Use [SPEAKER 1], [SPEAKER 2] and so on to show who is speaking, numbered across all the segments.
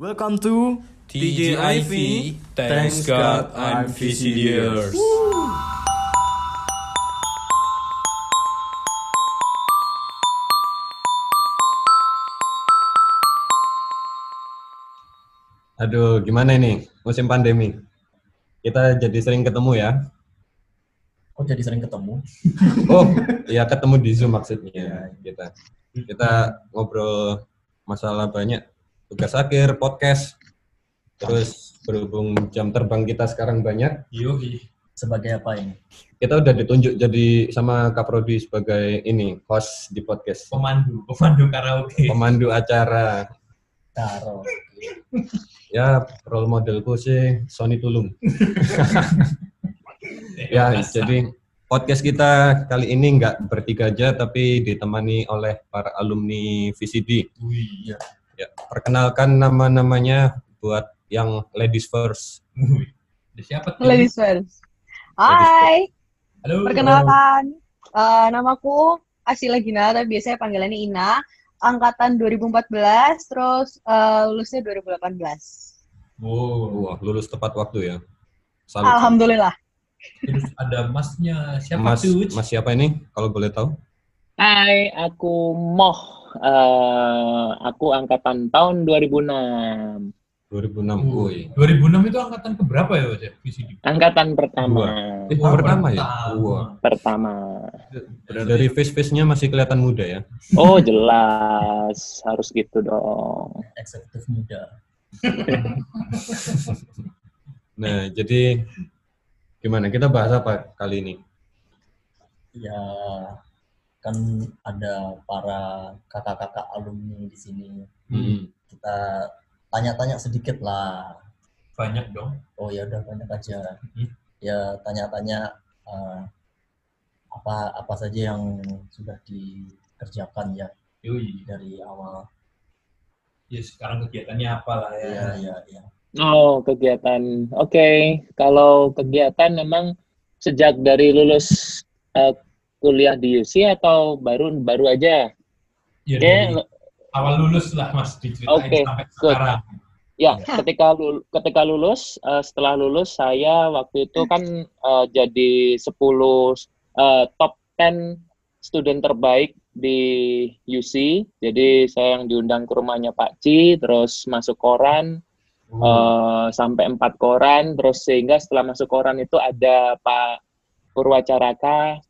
[SPEAKER 1] Welcome to
[SPEAKER 2] TGIV, thanks God I'm VCDers.
[SPEAKER 3] Aduh, gimana ini musim pandemi? Kita jadi sering ketemu ya.
[SPEAKER 4] Kok jadi sering ketemu?
[SPEAKER 3] Oh, ya ketemu di Zoom maksudnya kita. Kita ngobrol masalah banyak tugas akhir, podcast. Terus berhubung jam terbang kita sekarang banyak,
[SPEAKER 2] Yoi.
[SPEAKER 4] Sebagai apa ini?
[SPEAKER 3] kita udah ditunjuk jadi sama Kaprodi sebagai ini host di podcast,
[SPEAKER 2] Pemandu, pemandu karaoke.
[SPEAKER 3] pemandu acara.
[SPEAKER 4] Karo.
[SPEAKER 3] Ya, role modelku sih Sony Tulung. Ya, jadi podcast kita kali ini nggak bertiga aja, tapi ditemani oleh para alumni VCD.
[SPEAKER 2] Wih,
[SPEAKER 3] Ya, perkenalkan nama-namanya buat yang ladies first.
[SPEAKER 2] Ada siapa tuh?
[SPEAKER 5] Ladies first. Hai,
[SPEAKER 2] Halo.
[SPEAKER 5] perkenalkan. Eh, namaku Asila Gina, tapi biasanya panggilannya Ina. Angkatan 2014, terus eh, lulusnya 2018.
[SPEAKER 2] Wow.
[SPEAKER 3] Wah, lulus tepat waktu ya. Salut.
[SPEAKER 5] Alhamdulillah.
[SPEAKER 2] Terus ada masnya siapa
[SPEAKER 3] Mas,
[SPEAKER 2] tuh?
[SPEAKER 3] Mas siapa ini? Kalau boleh tahu?
[SPEAKER 6] Hai, aku Moh. Eh, aku angkatan tahun 2006.
[SPEAKER 3] 2006.
[SPEAKER 2] Uh,
[SPEAKER 3] Woi.
[SPEAKER 2] 2006 itu angkatan keberapa ya, Mas? ya?
[SPEAKER 6] Angkatan pertama.
[SPEAKER 3] Eh,
[SPEAKER 2] Wah,
[SPEAKER 3] pertama ya?
[SPEAKER 2] pertama.
[SPEAKER 3] Wah.
[SPEAKER 6] Pertama.
[SPEAKER 3] Dari face-face-nya masih kelihatan muda ya.
[SPEAKER 6] Oh, jelas. Harus gitu dong.
[SPEAKER 4] Eksekutif muda.
[SPEAKER 3] Nah, jadi gimana? Kita bahas apa kali ini?
[SPEAKER 4] Ya, kan ada para kakak-kakak alumni di sini.
[SPEAKER 3] Hmm.
[SPEAKER 4] Kita tanya-tanya sedikit lah.
[SPEAKER 2] Banyak dong.
[SPEAKER 4] Oh ya udah banyak aja.
[SPEAKER 2] Hmm.
[SPEAKER 4] Ya tanya-tanya eh, apa apa saja yang sudah dikerjakan ya
[SPEAKER 2] Yoi.
[SPEAKER 4] dari awal.
[SPEAKER 2] Ya sekarang kegiatannya apa lah ya?
[SPEAKER 4] Ya ya ya.
[SPEAKER 6] Oh, kegiatan. Oke, kalau kegiatan memang sejak dari lulus eh, kuliah di UC atau baru baru aja?
[SPEAKER 2] Ya,
[SPEAKER 6] Oke,
[SPEAKER 2] dari awal lulus lah Mas diceritain
[SPEAKER 6] Oke,
[SPEAKER 2] sampai
[SPEAKER 6] good.
[SPEAKER 2] sekarang.
[SPEAKER 6] Ya, ketika lul- ketika lulus, eh, setelah lulus saya waktu itu kan eh, jadi 10 eh, top 10 student terbaik di UC. Jadi saya yang diundang ke rumahnya Pak Ci, terus masuk koran
[SPEAKER 2] Oh.
[SPEAKER 6] eh, sampai empat koran, terus sehingga setelah masuk koran itu ada Pak Purwacaraka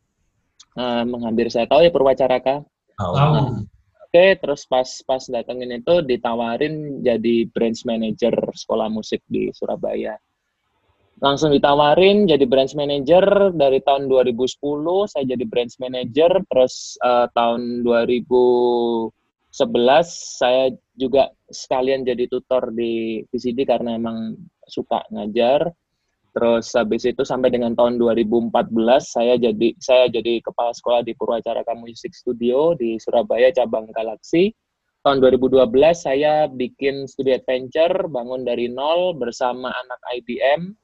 [SPEAKER 6] eh, menghampiri saya tahu ya Purwacaraka.
[SPEAKER 3] Tahu.
[SPEAKER 2] Tahu.
[SPEAKER 6] Oke, terus pas pas datengin itu ditawarin jadi branch manager sekolah musik di Surabaya. Langsung ditawarin jadi branch manager dari tahun 2010 saya jadi branch manager terus eh, tahun 2011 saya juga sekalian jadi tutor di VCD karena emang suka ngajar. Terus habis itu sampai dengan tahun 2014 saya jadi saya jadi kepala sekolah di Purwacaraka Music Studio di Surabaya cabang Galaxy. Tahun 2012 saya bikin studi adventure bangun dari nol bersama anak IBM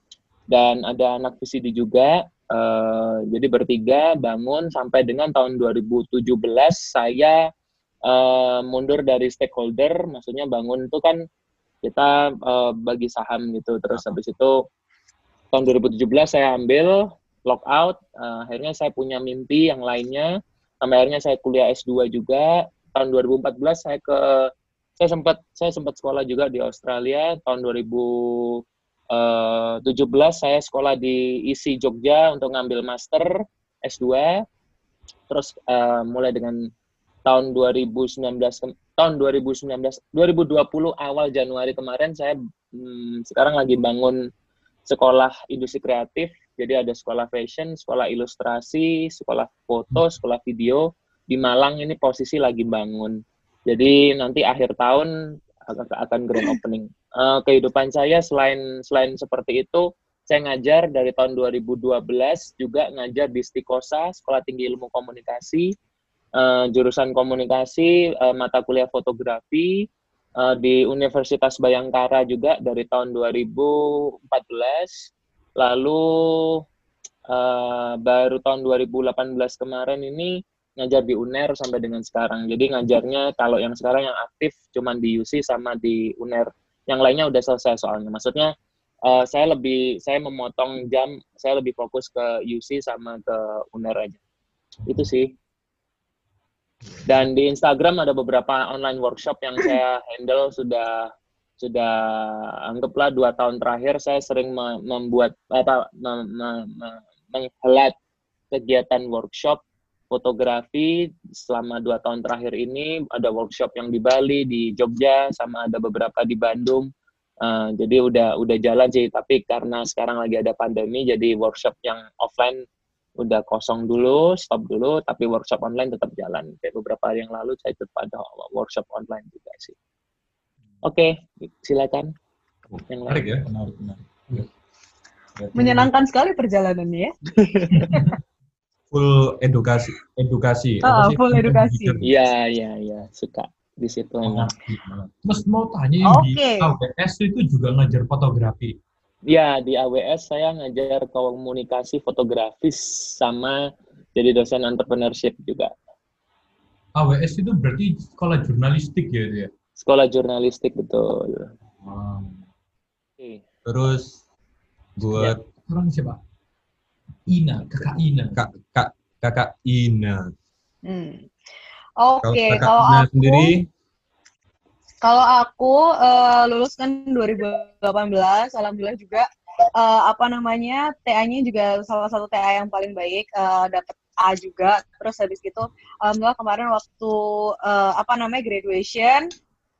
[SPEAKER 6] dan ada anak VCD juga. Eh, jadi bertiga bangun sampai dengan tahun 2017 saya eh, mundur dari stakeholder, maksudnya bangun itu kan kita eh, bagi saham gitu. Terus habis itu tahun 2017 saya ambil lockout, eh, akhirnya saya punya mimpi yang lainnya, sampai akhirnya saya kuliah S2 juga. Tahun 2014 saya ke saya sempat saya sempat sekolah juga di Australia. Tahun 2017 saya sekolah di ISI Jogja untuk ngambil master S2. Terus eh, mulai dengan tahun 2019 ke- tahun 2019 2020 awal Januari kemarin saya hmm, sekarang lagi bangun sekolah industri kreatif. Jadi ada sekolah fashion, sekolah ilustrasi, sekolah foto, sekolah video. Di Malang ini posisi lagi bangun. Jadi nanti akhir tahun akan akan grand opening. Eh, kehidupan saya selain selain seperti itu, saya ngajar dari tahun 2012 juga ngajar di Stikosa, Sekolah Tinggi Ilmu Komunikasi, eh, jurusan komunikasi, eh, mata kuliah fotografi, eh, di Universitas Bayangkara juga dari tahun 2014. Lalu eh, baru tahun 2018 kemarin ini ngajar di UNER sampai dengan sekarang. Jadi ngajarnya kalau yang sekarang yang aktif cuman di UC sama di UNER. yang lainnya udah selesai soalnya. Maksudnya eh, saya lebih saya memotong jam, saya lebih fokus ke UC sama ke UNER aja. Itu sih. Dan di Instagram ada beberapa online workshop yang saya handle sudah sudah anggaplah dua tahun terakhir saya sering me- membuat apa me- me- me- menghelat kegiatan workshop fotografi selama dua tahun terakhir ini. Ada workshop yang di Bali di Jogja sama ada beberapa di Bandung. Eh, jadi udah udah jalan sih tapi karena sekarang lagi ada pandemi jadi workshop yang offline udah kosong dulu stop dulu tapi workshop online tetap jalan kayak beberapa hari yang lalu saya tetap ada workshop online juga sih oke silakan yang
[SPEAKER 2] Menarik
[SPEAKER 6] lain
[SPEAKER 2] ya.
[SPEAKER 4] Menarik, menarik. Berarti-
[SPEAKER 5] Menyenangkan sekali perjalanannya ya.
[SPEAKER 3] Full edukasi, edukasi. Sih?
[SPEAKER 5] full edukasi.
[SPEAKER 6] iya iya iya suka di situ emang
[SPEAKER 2] Terus mau tanya yang di
[SPEAKER 5] Oke.
[SPEAKER 2] AWS itu juga ngajar fotografi.
[SPEAKER 6] Ya, di AWS saya ngajar komunikasi fotografis sama jadi dosen entrepreneurship juga.
[SPEAKER 2] AWS itu berarti sekolah jurnalistik ya itu ya?
[SPEAKER 6] Sekolah jurnalistik betul. Oke.
[SPEAKER 3] Terus buat
[SPEAKER 2] Orang siapa? Ina, kakak Ina.
[SPEAKER 3] kak kak kakak Ina.
[SPEAKER 5] Hmm.
[SPEAKER 3] Kalau
[SPEAKER 5] Oke,
[SPEAKER 3] kakak
[SPEAKER 5] kalau
[SPEAKER 3] Ina
[SPEAKER 5] aku
[SPEAKER 3] sendiri,
[SPEAKER 5] Kalau aku eh, lulus kan 2018, alhamdulillah juga eh, apa namanya TA-nya juga salah satu TA yang paling baik, eh, dapat A juga. Terus habis itu, alhamdulillah kemarin waktu eh, apa namanya graduation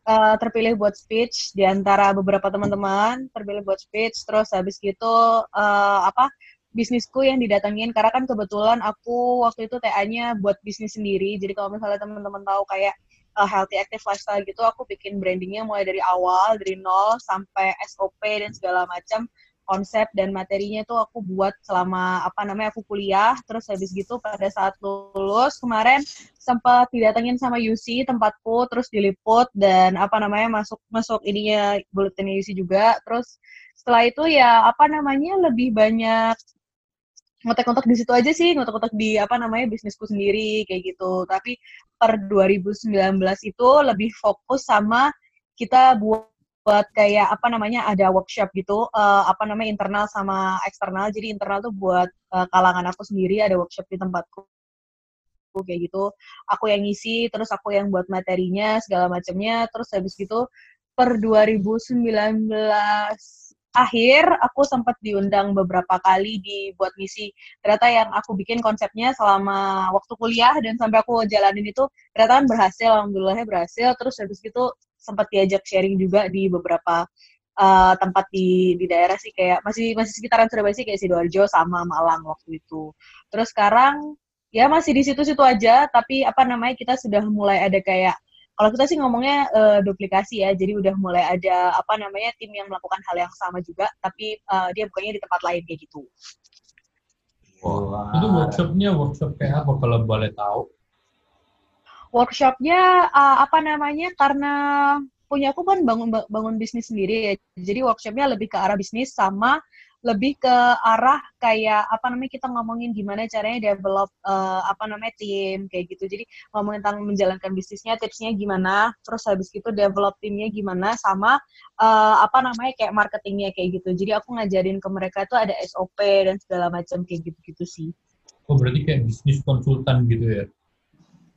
[SPEAKER 5] eh, terpilih buat speech di antara beberapa teman-teman, terpilih buat speech. Terus habis gitu eh, apa bisnisku yang didatengin karena kan kebetulan aku waktu itu TA-nya buat bisnis sendiri. Jadi kalau misalnya teman-teman tahu kayak uh, healthy active lifestyle gitu aku bikin brandingnya mulai dari awal dari nol sampai SOP dan segala macam konsep dan materinya tuh aku buat selama apa namanya aku kuliah. Terus habis gitu pada saat lulus kemarin sempat didatengin sama UC tempatku terus diliput dan apa namanya masuk masuk ininya bulletin UC juga. Terus setelah itu ya apa namanya lebih banyak ngotek-ngotek di situ aja sih, ngotek-ngotek di apa namanya bisnisku sendiri kayak gitu. Tapi per 2019 itu lebih fokus sama kita buat buat kayak apa namanya ada workshop gitu eh, apa namanya internal sama eksternal. Jadi internal tuh buat eh, kalangan aku sendiri ada workshop di tempatku kayak gitu. Aku yang ngisi terus aku yang buat materinya segala macamnya. Terus habis gitu per 2019 akhir aku sempat diundang beberapa kali dibuat misi ternyata yang aku bikin konsepnya selama waktu kuliah dan sampai aku jalanin itu ternyata kan berhasil alhamdulillahnya berhasil. Terus habis itu sempat diajak sharing juga di beberapa uh, tempat di di daerah sih. Kayak masih masih sekitaran Surabaya sih kayak sidoarjo sama Malang waktu itu. Terus sekarang ya masih di situ-situ aja. Tapi apa namanya kita sudah mulai ada kayak kalau kita sih ngomongnya uh, duplikasi ya, jadi udah mulai ada apa namanya tim yang melakukan hal yang sama juga, tapi uh, dia bukannya di tempat lain kayak gitu.
[SPEAKER 3] Wah.
[SPEAKER 2] Itu workshopnya workshop kayak apa kalau boleh tahu?
[SPEAKER 5] Workshopnya uh, apa namanya? Karena punya aku kan bangun bangun bisnis sendiri ya, jadi workshopnya lebih ke arah bisnis sama lebih ke arah kayak apa namanya kita ngomongin gimana caranya develop uh, apa namanya tim kayak gitu. Jadi ngomongin tentang menjalankan bisnisnya tipsnya gimana terus habis itu develop timnya gimana sama uh, apa namanya kayak marketingnya kayak gitu. Jadi aku ngajarin ke mereka tuh ada SOP dan segala macam kayak gitu-gitu sih.
[SPEAKER 2] Oh berarti kayak bisnis konsultan gitu ya?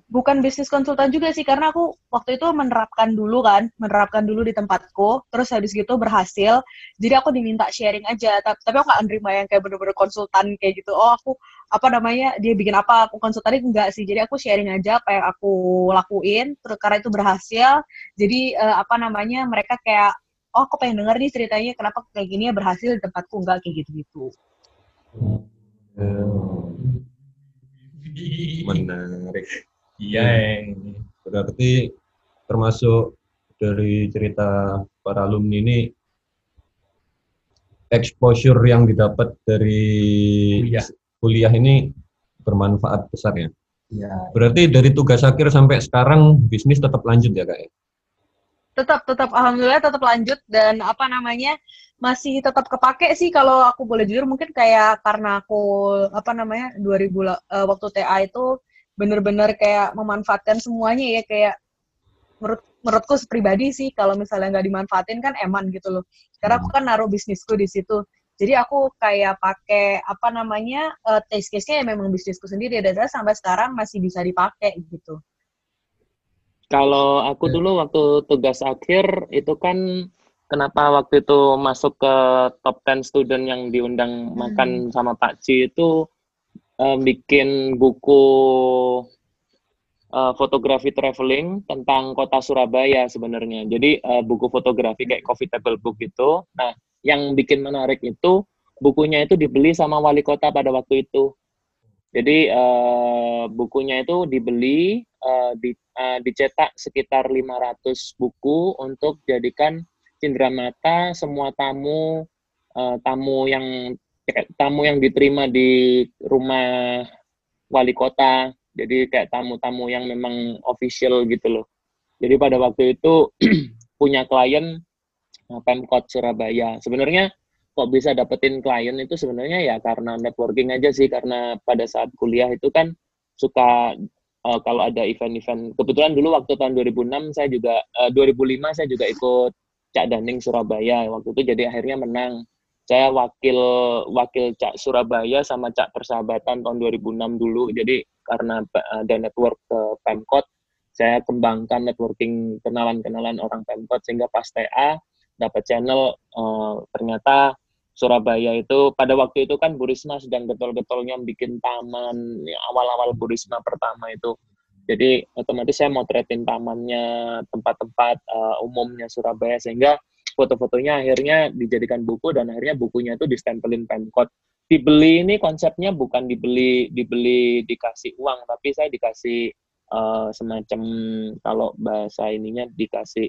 [SPEAKER 5] Bukan bisnis konsultan juga sih karena aku waktu itu menerapkan dulu kan menerapkan dulu di tempatku terus habis gitu berhasil. Jadi aku diminta sharing aja tapi, aku nggak nerima yang kayak bener-bener konsultan kayak gitu. Oh aku apa namanya dia bikin apa aku konsultan enggak sih. Jadi aku sharing aja apa yang aku lakuin terus karena itu berhasil. Jadi uh, apa namanya mereka kayak oh aku pengen denger nih ceritanya kenapa kayak gini ya berhasil di tempatku enggak kayak gitu-gitu.
[SPEAKER 3] Menarik.
[SPEAKER 2] Iya.
[SPEAKER 3] Berarti termasuk dari cerita para alumni ini exposure yang didapat dari
[SPEAKER 2] Kuliah.
[SPEAKER 3] kuliah ini bermanfaat besar ya.
[SPEAKER 4] Iya.
[SPEAKER 3] Berarti dari tugas akhir sampai sekarang bisnis tetap lanjut ya kak? ya?
[SPEAKER 5] tetap tetap alhamdulillah tetap lanjut dan apa namanya masih tetap kepake sih kalau aku boleh jujur mungkin kayak karena aku apa namanya 2000 la- eh, waktu TA itu bener-bener kayak memanfaatkan semuanya ya kayak menurut menurutku pribadi sih kalau misalnya nggak dimanfaatin kan eman gitu loh. Karena aku kan naruh bisnisku di situ. Jadi aku kayak pakai apa namanya uh, test case-nya ya memang bisnisku sendiri dan saya sampai sekarang masih bisa dipakai gitu.
[SPEAKER 6] Kalau aku
[SPEAKER 2] Ya.
[SPEAKER 6] dulu waktu tugas akhir itu kan kenapa waktu itu masuk ke top 10 student yang diundang makan sama Pak Ci itu eh, bikin buku eh, fotografi traveling tentang kota Surabaya sebenarnya. Jadi eh, buku fotografi kayak coffee table book itu. Nah, yang bikin menarik itu bukunya itu dibeli sama wali kota pada waktu itu. Jadi eh, bukunya itu dibeli, eh, di, eh, dicetak sekitar 500 buku untuk jadikan cindramata semua tamu eh, tamu yang tamu yang diterima di rumah wali kota. Jadi kayak tamu-tamu yang memang official gitu loh. Jadi pada waktu itu punya klien eh, Pemkot Surabaya. Sebenarnya kok bisa dapetin klien itu sebenarnya ya karena networking aja sih karena pada saat kuliah itu kan suka uh, kalau ada event-event kebetulan dulu waktu tahun 2006 saya juga uh, 2005 saya juga ikut Cak Daning Surabaya waktu itu jadi akhirnya menang saya wakil wakil Cak Surabaya sama Cak Persahabatan tahun 2006 dulu jadi karena ada network ke Pemkot saya kembangkan networking kenalan-kenalan orang Pemkot sehingga pas TA dapat channel uh, ternyata Surabaya itu pada waktu itu kan Bu Risma sedang getol-getolnya bikin taman awal-awal Bu Risma pertama itu. Jadi otomatis saya motretin tamannya, tempat-tempat uh, umumnya Surabaya sehingga foto-fotonya akhirnya dijadikan buku dan akhirnya bukunya itu distempelin Pemkot. Dibeli ini konsepnya bukan dibeli dibeli dikasih uang tapi saya dikasih uh, semacam kalau bahasa ininya dikasih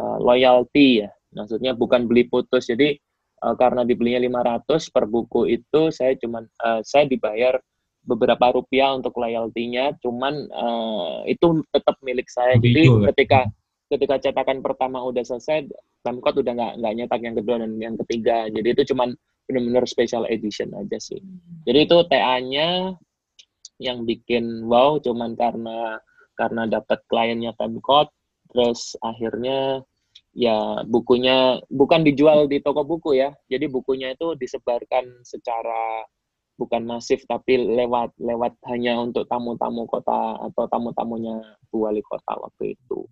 [SPEAKER 6] uh, loyalty ya. Maksudnya bukan beli putus. Jadi uh, karena dibelinya 500 per buku itu saya cuman uh, saya dibayar beberapa rupiah untuk loyalty-nya cuman uh, itu tetap milik saya jadi
[SPEAKER 2] ya.
[SPEAKER 6] ketika ketika cetakan pertama udah selesai Pemkot udah nggak nggak nyetak yang kedua dan yang ketiga jadi itu cuman benar-benar special edition aja sih jadi itu TA-nya yang bikin wow cuman karena karena dapat kliennya Pemkot terus akhirnya ya bukunya bukan dijual di toko buku ya. Jadi bukunya itu disebarkan secara bukan masif tapi lewat lewat hanya untuk tamu-tamu kota atau tamu-tamunya Wali Kota waktu itu.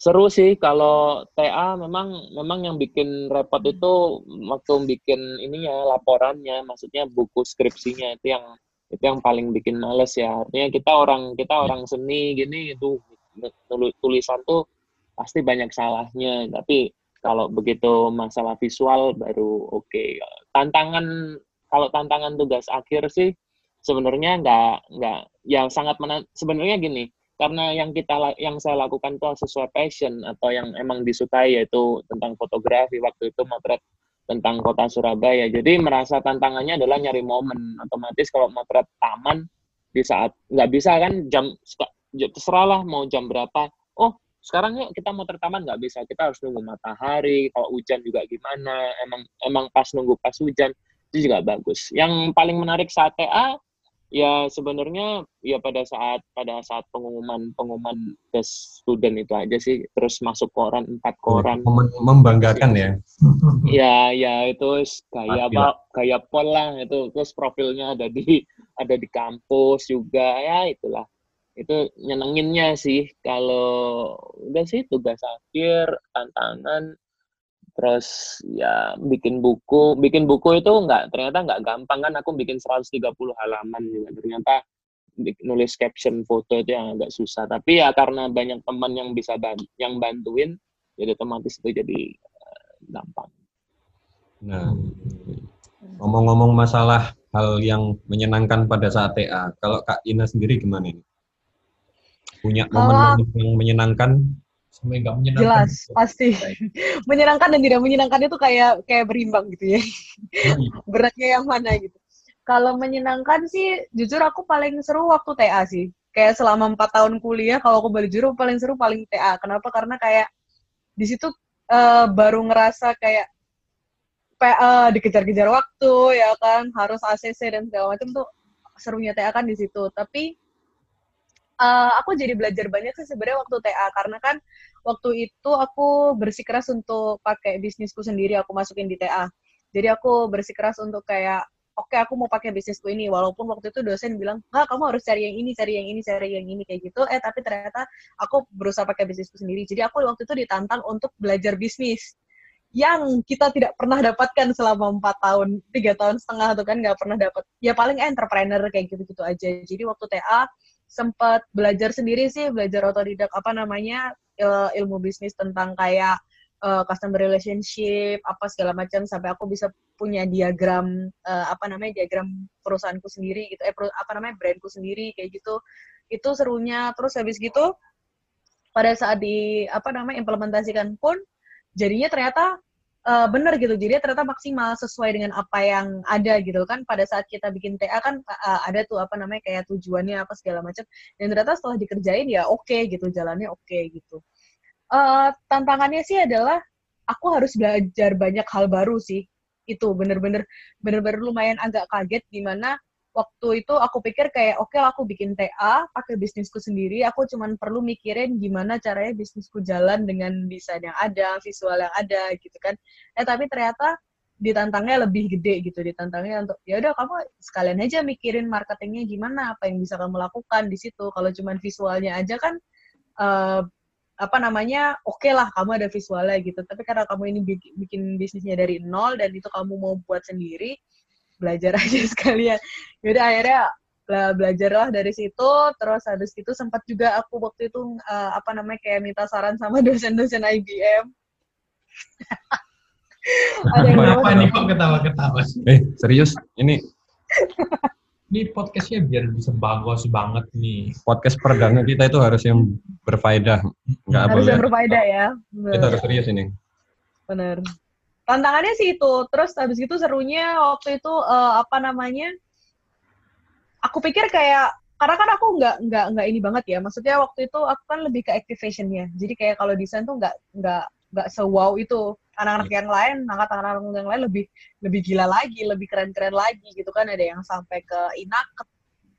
[SPEAKER 6] Seru sih kalau TA memang memang yang bikin repot itu waktu bikin ininya laporannya, maksudnya buku skripsinya itu yang itu yang paling bikin males ya. Artinya kita orang kita orang seni gini itu tulisan tuh pasti banyak salahnya tapi kalau begitu masalah visual baru oke okay. tantangan kalau tantangan tugas akhir sih sebenarnya nggak nggak yang sangat mena sebenarnya gini karena yang kita yang saya lakukan itu sesuai passion atau yang emang disukai yaitu tentang fotografi waktu itu motret tentang kota Surabaya. Jadi merasa tantangannya adalah nyari momen. Otomatis kalau motret taman di saat nggak bisa kan jam terserah lah mau jam berapa. Oh sekarang yuk kita mau tertaman nggak bisa. Kita harus nunggu matahari kalau hujan juga gimana? Emang emang pas nunggu pas hujan itu juga bagus. Yang paling menarik saat TA ya sebenarnya ya pada saat pada saat pengumuman pengumuman tes student itu aja sih. Terus masuk koran empat koran.
[SPEAKER 3] Mem- membanggakan ya?
[SPEAKER 6] Ya ya itu kayak apa kayak pol lah itu. Terus profilnya ada di ada di kampus juga. Ya itulah. Itu nyenenginnya sih. Kalau udah sih tugas akhir tantangan terus ya bikin buku bikin buku itu nggak ternyata nggak gampang kan aku bikin 130 halaman juga ternyata bik- nulis caption foto itu yang agak susah tapi ya karena banyak teman yang bisa ban- yang bantuin jadi otomatis itu jadi eh, gampang
[SPEAKER 3] Nah, ngomong-ngomong masalah hal yang menyenangkan pada saat TA, kalau Kak Ina sendiri gimana ini? Punya momen yang menyenangkan?
[SPEAKER 2] Sampai nggak menyenangkan.
[SPEAKER 5] Jelas, pasti. menyenangkan dan tidak menyenangkan itu kayak kayak berimbang gitu ya. Beratnya yang mana gitu. Kalau menyenangkan sih, jujur aku paling seru waktu TA sih. Kayak selama empat tahun kuliah, kalau aku balik juru paling seru paling TA. Kenapa? Karena kayak di situ eh, baru ngerasa kayak pe- eh, dikejar-kejar waktu ya kan, harus ACC dan segala macam tuh serunya TA kan di situ. Tapi eh, aku jadi belajar banyak sih sebenarnya waktu TA karena kan waktu itu aku bersikeras untuk pakai bisnisku sendiri aku masukin di TA. Jadi aku bersikeras untuk kayak oke aku mau pakai bisnisku ini. Walaupun waktu itu dosen bilang nggak kamu harus cari yang ini cari yang ini cari yang ini kayak gitu. Eh tapi ternyata aku berusaha pakai bisnisku sendiri. Jadi aku waktu itu ditantang untuk belajar bisnis yang kita tidak pernah dapatkan selama empat tahun tiga tahun setengah tuh kan nggak pernah dapat ya paling entrepreneur kayak gitu gitu aja. Jadi waktu TA sempat belajar sendiri sih belajar otodidak apa namanya eh, ilmu bisnis tentang kayak eh, customer relationship apa segala macam sampai aku bisa punya diagram eh, apa namanya diagram perusahaanku sendiri gitu eh peru- apa namanya brandku sendiri kayak gitu. Itu serunya terus habis gitu pada saat di apa namanya implementasikan pun jadinya ternyata eh, bener gitu. Jadi ternyata maksimal sesuai dengan apa yang ada gitu kan. Pada saat kita bikin TA kan eh, ada tuh apa namanya kayak tujuannya apa segala macam. Dan ternyata setelah dikerjain ya oke gitu jalannya oke gitu. Eh, tantangannya sih adalah aku harus belajar banyak hal baru sih. Itu bener-bener bener-bener lumayan agak kaget gimana waktu itu aku pikir kayak oke lah aku bikin TA pakai bisnisku sendiri. Aku cuman perlu mikirin gimana caranya bisnisku jalan dengan desain yang ada visual yang ada gitu kan. Eh tapi ternyata ditantangnya lebih gede gitu ditantangnya untuk ya udah kamu sekalian aja mikirin marketingnya gimana apa yang bisa kamu lakukan di situ. Kalau cuman visualnya aja kan eh, apa namanya oke lah kamu ada visualnya gitu. Tapi karena kamu ini bikin, bikin bisnisnya dari nol dan itu kamu mau buat sendiri belajar aja sekalian yaudah akhirnya bela- belajarlah dari situ terus habis itu sempat juga aku waktu itu eh, apa namanya kayak minta saran sama dosen-dosen IBM ada yang
[SPEAKER 2] Apa nih kok ketawa-ketawa sih?
[SPEAKER 3] Eh, serius? Ini
[SPEAKER 2] Ini podcastnya biar bisa bagus banget nih.
[SPEAKER 3] podcast perdana kita itu harus yang berfaedah. Nggak
[SPEAKER 5] harus
[SPEAKER 3] boleh.
[SPEAKER 5] yang berfaedah ya
[SPEAKER 3] Kita harus serius ini.
[SPEAKER 5] bener tantangannya sih itu. Terus habis itu serunya waktu itu eh, apa namanya aku pikir kayak karena kan aku nggak nggak nggak ini banget ya. Maksudnya waktu itu aku kan lebih ke activationnya jadi kayak kalau desain tuh nggak nggak nggak sewow itu. Anak-anak yang lain angkat anak-anak yang lain lebih lebih gila lagi lebih keren-keren lagi gitu kan. Ada yang sampai ke inak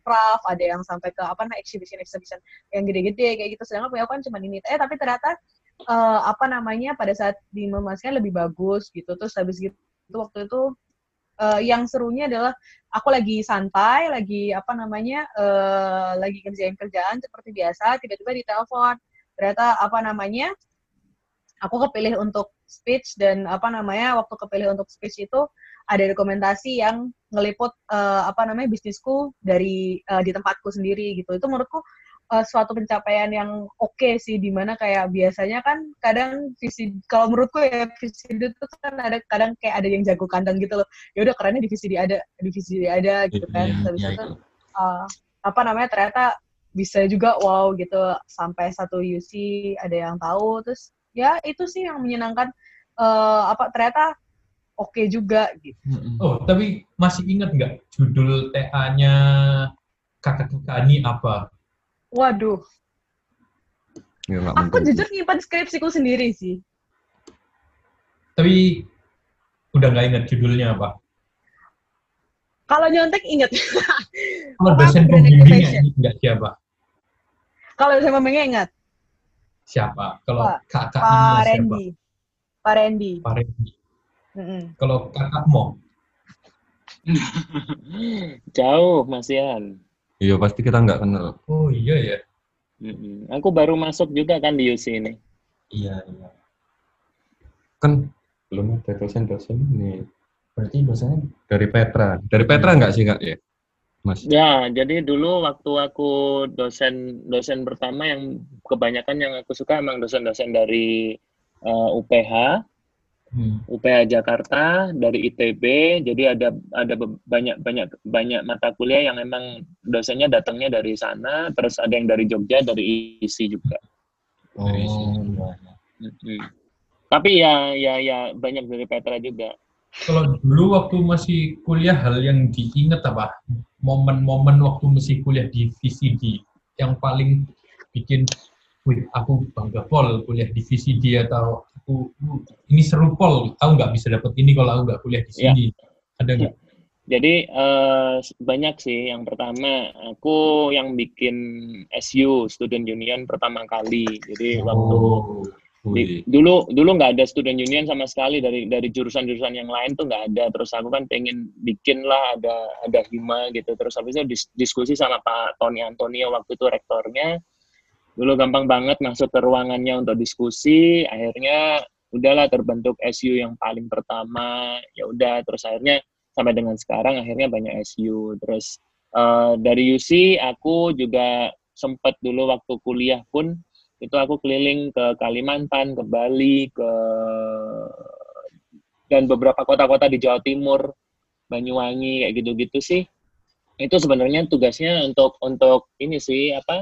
[SPEAKER 5] craft ada yang sampai ke apa namanya exhibition exhibition yang gede-gede kayak gitu. Sedangkan punya aku kan cuma ini. Eh tapi ternyata eh, apa namanya pada saat dimemasikan lebih bagus gitu. Terus habis gitu waktu itu eh, yang serunya adalah aku lagi santai lagi apa namanya eh, lagi kerjain kerjaan seperti biasa tiba-tiba ditelepon. Ternyata apa namanya aku kepilih untuk speech dan apa namanya waktu kepilih untuk speech itu ada dokumentasi yang ngeliput eh, apa namanya bisnisku dari eh, di tempatku sendiri gitu. Itu menurutku eh, suatu pencapaian yang oke sih di mana kayak biasanya kan kadang visi kalau menurutku ya visi itu kan ada kadang kayak ada yang jago kandang gitu loh. Ya udah kerennya divisi dia ada divisi dia ada gitu kan.
[SPEAKER 3] Iya,
[SPEAKER 5] Terus
[SPEAKER 3] iya,
[SPEAKER 5] itu eh, apa namanya ternyata bisa juga wow gitu. Sampai satu UC ada yang tahu. Terus ya itu sih yang menyenangkan eh, apa ternyata oke juga gitu.
[SPEAKER 2] Oh, tapi masih ingat nggak judul TA-nya kakak kakak ini apa?
[SPEAKER 5] Waduh
[SPEAKER 3] Ya,
[SPEAKER 5] aku
[SPEAKER 3] mungkin.
[SPEAKER 5] jujur nyimpan skripsiku sendiri sih
[SPEAKER 2] Tapi udah nggak ingat judulnya apa?
[SPEAKER 5] kalau nyontek inget
[SPEAKER 2] Kalau dosen pembimbingnya ingat nggak siapa?
[SPEAKER 5] kalau saya memangnya ingat
[SPEAKER 2] Siapa? Kalau kakak
[SPEAKER 5] Pak
[SPEAKER 2] ini siapa?
[SPEAKER 5] Randy Pak Randy
[SPEAKER 2] Pak Randy.
[SPEAKER 5] Mm-mm.
[SPEAKER 2] Kalau kakakmu?
[SPEAKER 6] Jauh, Mas Ian.
[SPEAKER 3] Iya, pasti kita nggak kenal.
[SPEAKER 2] Oh iya ya.
[SPEAKER 6] Mm-mm. Aku baru masuk juga kan di UC ini.
[SPEAKER 4] Iya, iya.
[SPEAKER 3] Kan belum ada dosen-dosen ini.
[SPEAKER 4] Berarti dosennya
[SPEAKER 3] Dari Petra. Dari Petra nggak sih, Kak? Ya, Mas.
[SPEAKER 6] Ya, jadi dulu waktu aku dosen dosen pertama yang kebanyakan yang aku suka emang dosen-dosen dari eh, UPH,
[SPEAKER 2] Hmm.
[SPEAKER 6] UPH Jakarta, dari ITB. Jadi ada ada be- banyak banyak banyak mata kuliah yang emang dosennya datangnya dari sana, terus ada yang dari Jogja, dari ISI juga.
[SPEAKER 4] Oh,
[SPEAKER 3] Dari
[SPEAKER 4] iya.
[SPEAKER 6] Mm-mm. Tapi ya ya ya banyak dari Petra juga.
[SPEAKER 2] Kalau dulu waktu masih kuliah hal yang diingat apa? Momen-momen waktu masih kuliah di VCD yang paling bikin, wih aku bangga pol kuliah di VCD atau aku "Uh, ini seru pol, aku nggak bisa dapet ini kalau aku nggak kuliah di sini. Ada nggak?
[SPEAKER 6] Jadi eh, banyak sih. Yang pertama aku yang bikin SU Student Union pertama kali. Jadi waktu
[SPEAKER 3] Oh.
[SPEAKER 6] di-
[SPEAKER 3] Wih.
[SPEAKER 6] dulu dulu nggak ada student union sama sekali dari dari jurusan-jurusan yang lain tuh nggak ada terus aku kan pengen bikin lah ada ada hima gitu terus habis itu dis- diskusi sama Pak Tony Antonio waktu itu rektornya dulu gampang banget masuk ke ruangannya untuk diskusi akhirnya udahlah terbentuk SU yang paling pertama ya udah terus akhirnya sampai dengan sekarang akhirnya banyak SU terus eh, dari UC aku juga sempat dulu waktu kuliah pun itu aku keliling ke Kalimantan, ke Bali, ke dan beberapa kota-kota di Jawa Timur, Banyuwangi kayak gitu-gitu sih. Itu sebenarnya tugasnya untuk untuk ini sih apa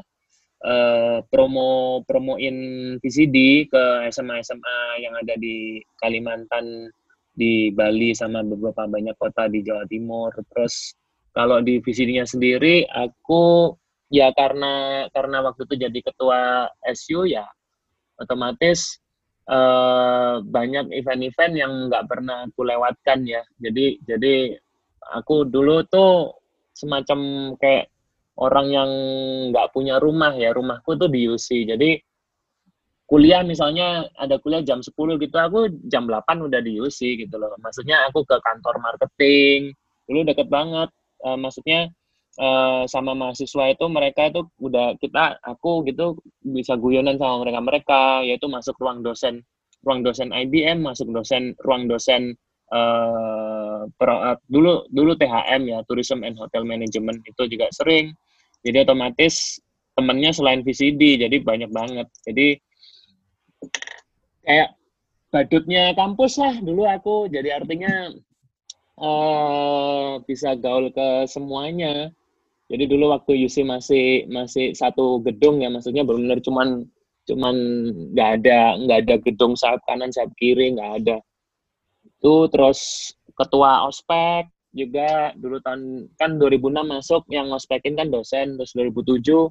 [SPEAKER 6] eh, promo promoin VCD ke SMA SMA yang ada di Kalimantan, di Bali sama beberapa banyak kota di Jawa Timur. Terus kalau di VCD-nya sendiri aku ya karena karena waktu itu jadi ketua SU ya otomatis eh, banyak event-event yang nggak pernah aku lewatkan ya jadi jadi aku dulu tuh semacam kayak orang yang nggak punya rumah ya rumahku tuh di UC jadi kuliah misalnya ada kuliah jam 10 gitu aku jam 8 udah di UC gitu loh. Maksudnya aku ke kantor marketing dulu deket banget. Eh, maksudnya eh, sama mahasiswa itu mereka itu udah kita aku gitu bisa guyonan sama mereka mereka yaitu masuk ruang dosen ruang dosen IBM masuk dosen ruang dosen eh pro- eh, dulu dulu THM ya Tourism and Hotel Management itu juga sering jadi otomatis temennya selain VCD jadi banyak banget. Jadi kayak badutnya kampus lah. Dulu aku jadi artinya eh bisa gaul ke semuanya. Jadi dulu waktu UC masih masih satu gedung ya maksudnya benar-benar cuman cuman nggak ada nggak ada gedung sayap kanan sayap kiri nggak ada. Itu terus ketua ospek juga dulu tahun kan 2006 masuk yang ngospekin kan dosen terus 2007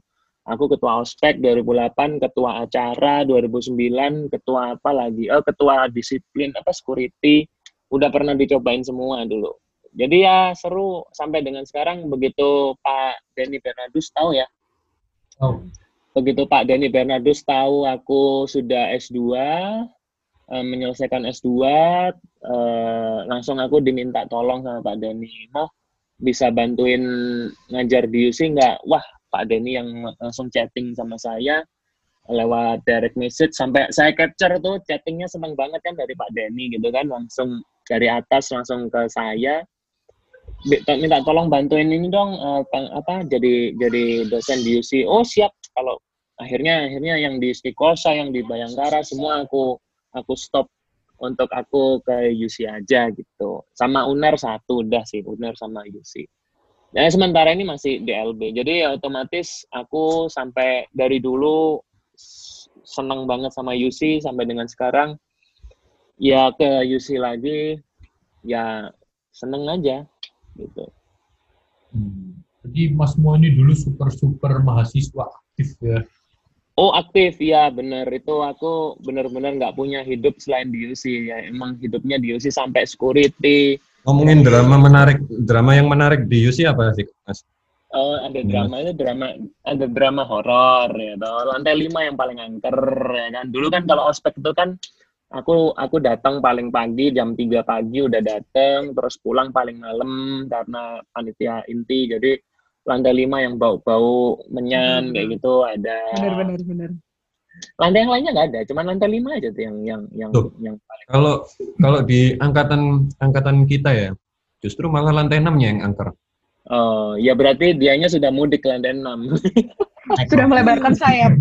[SPEAKER 6] aku ketua ospek 2008 ketua acara 2009 ketua apa lagi oh ketua disiplin apa security udah pernah dicobain semua dulu. Jadi ya seru sampai dengan sekarang begitu Pak Denny Bernardus tahu ya?
[SPEAKER 2] Oh,
[SPEAKER 6] begitu Pak Denny Bernardus tahu aku sudah S2 eh, menyelesaikan S2 eh, langsung aku diminta tolong sama Pak Denny mau bisa bantuin ngajar di UC nggak? Wah Pak Denny yang langsung chatting sama saya lewat direct message sampai saya capture tuh chattingnya seneng banget kan dari Pak Denny gitu kan langsung dari atas langsung ke saya. Minta tolong bantuin ini dong pang- apa jadi jadi dosen di UC oh siap kalau akhirnya akhirnya yang di Stikosa yang di Bayangkara semua aku aku stop untuk aku ke UC aja gitu sama UNER satu udah sih UNER sama UC Nah, sementara ini masih DLB. Jadi ya otomatis aku sampai dari dulu seneng banget sama UC sampai dengan sekarang ya ke UC lagi ya seneng aja gitu.
[SPEAKER 2] hmm. Jadi Mas Mo ini dulu super-super mahasiswa aktif ya.
[SPEAKER 6] Oh aktif. Ya bener. Itu aku bener-bener nggak punya hidup selain di UC ya emang hidupnya di UC sampai security.
[SPEAKER 3] Ngomongin drama menarik, drama yang menarik di UC apa sih, Mas?
[SPEAKER 6] Oh, ada drama itu drama ada drama horor ya toh. Lantai lima yang paling angker ya kan. Dulu kan kalau ospek itu kan aku aku datang paling pagi jam 3 pagi udah datang terus pulang paling malam karena panitia inti. Jadi lantai lima yang bau-bau menyan
[SPEAKER 5] Hmm.
[SPEAKER 6] kayak gitu ada
[SPEAKER 5] Bener bener bener.
[SPEAKER 6] lantai yang lainnya nggak ada cuman lantai lima aja tuh yang yang yang
[SPEAKER 3] Tuh.
[SPEAKER 6] yang paling
[SPEAKER 3] Kalau kalau di angkatan angkatan kita ya, justru malah lantai 6-nya yang angker.
[SPEAKER 6] oh ya berarti dianya sudah mudik ke lantai enam
[SPEAKER 5] Sudah melebarkan sayap.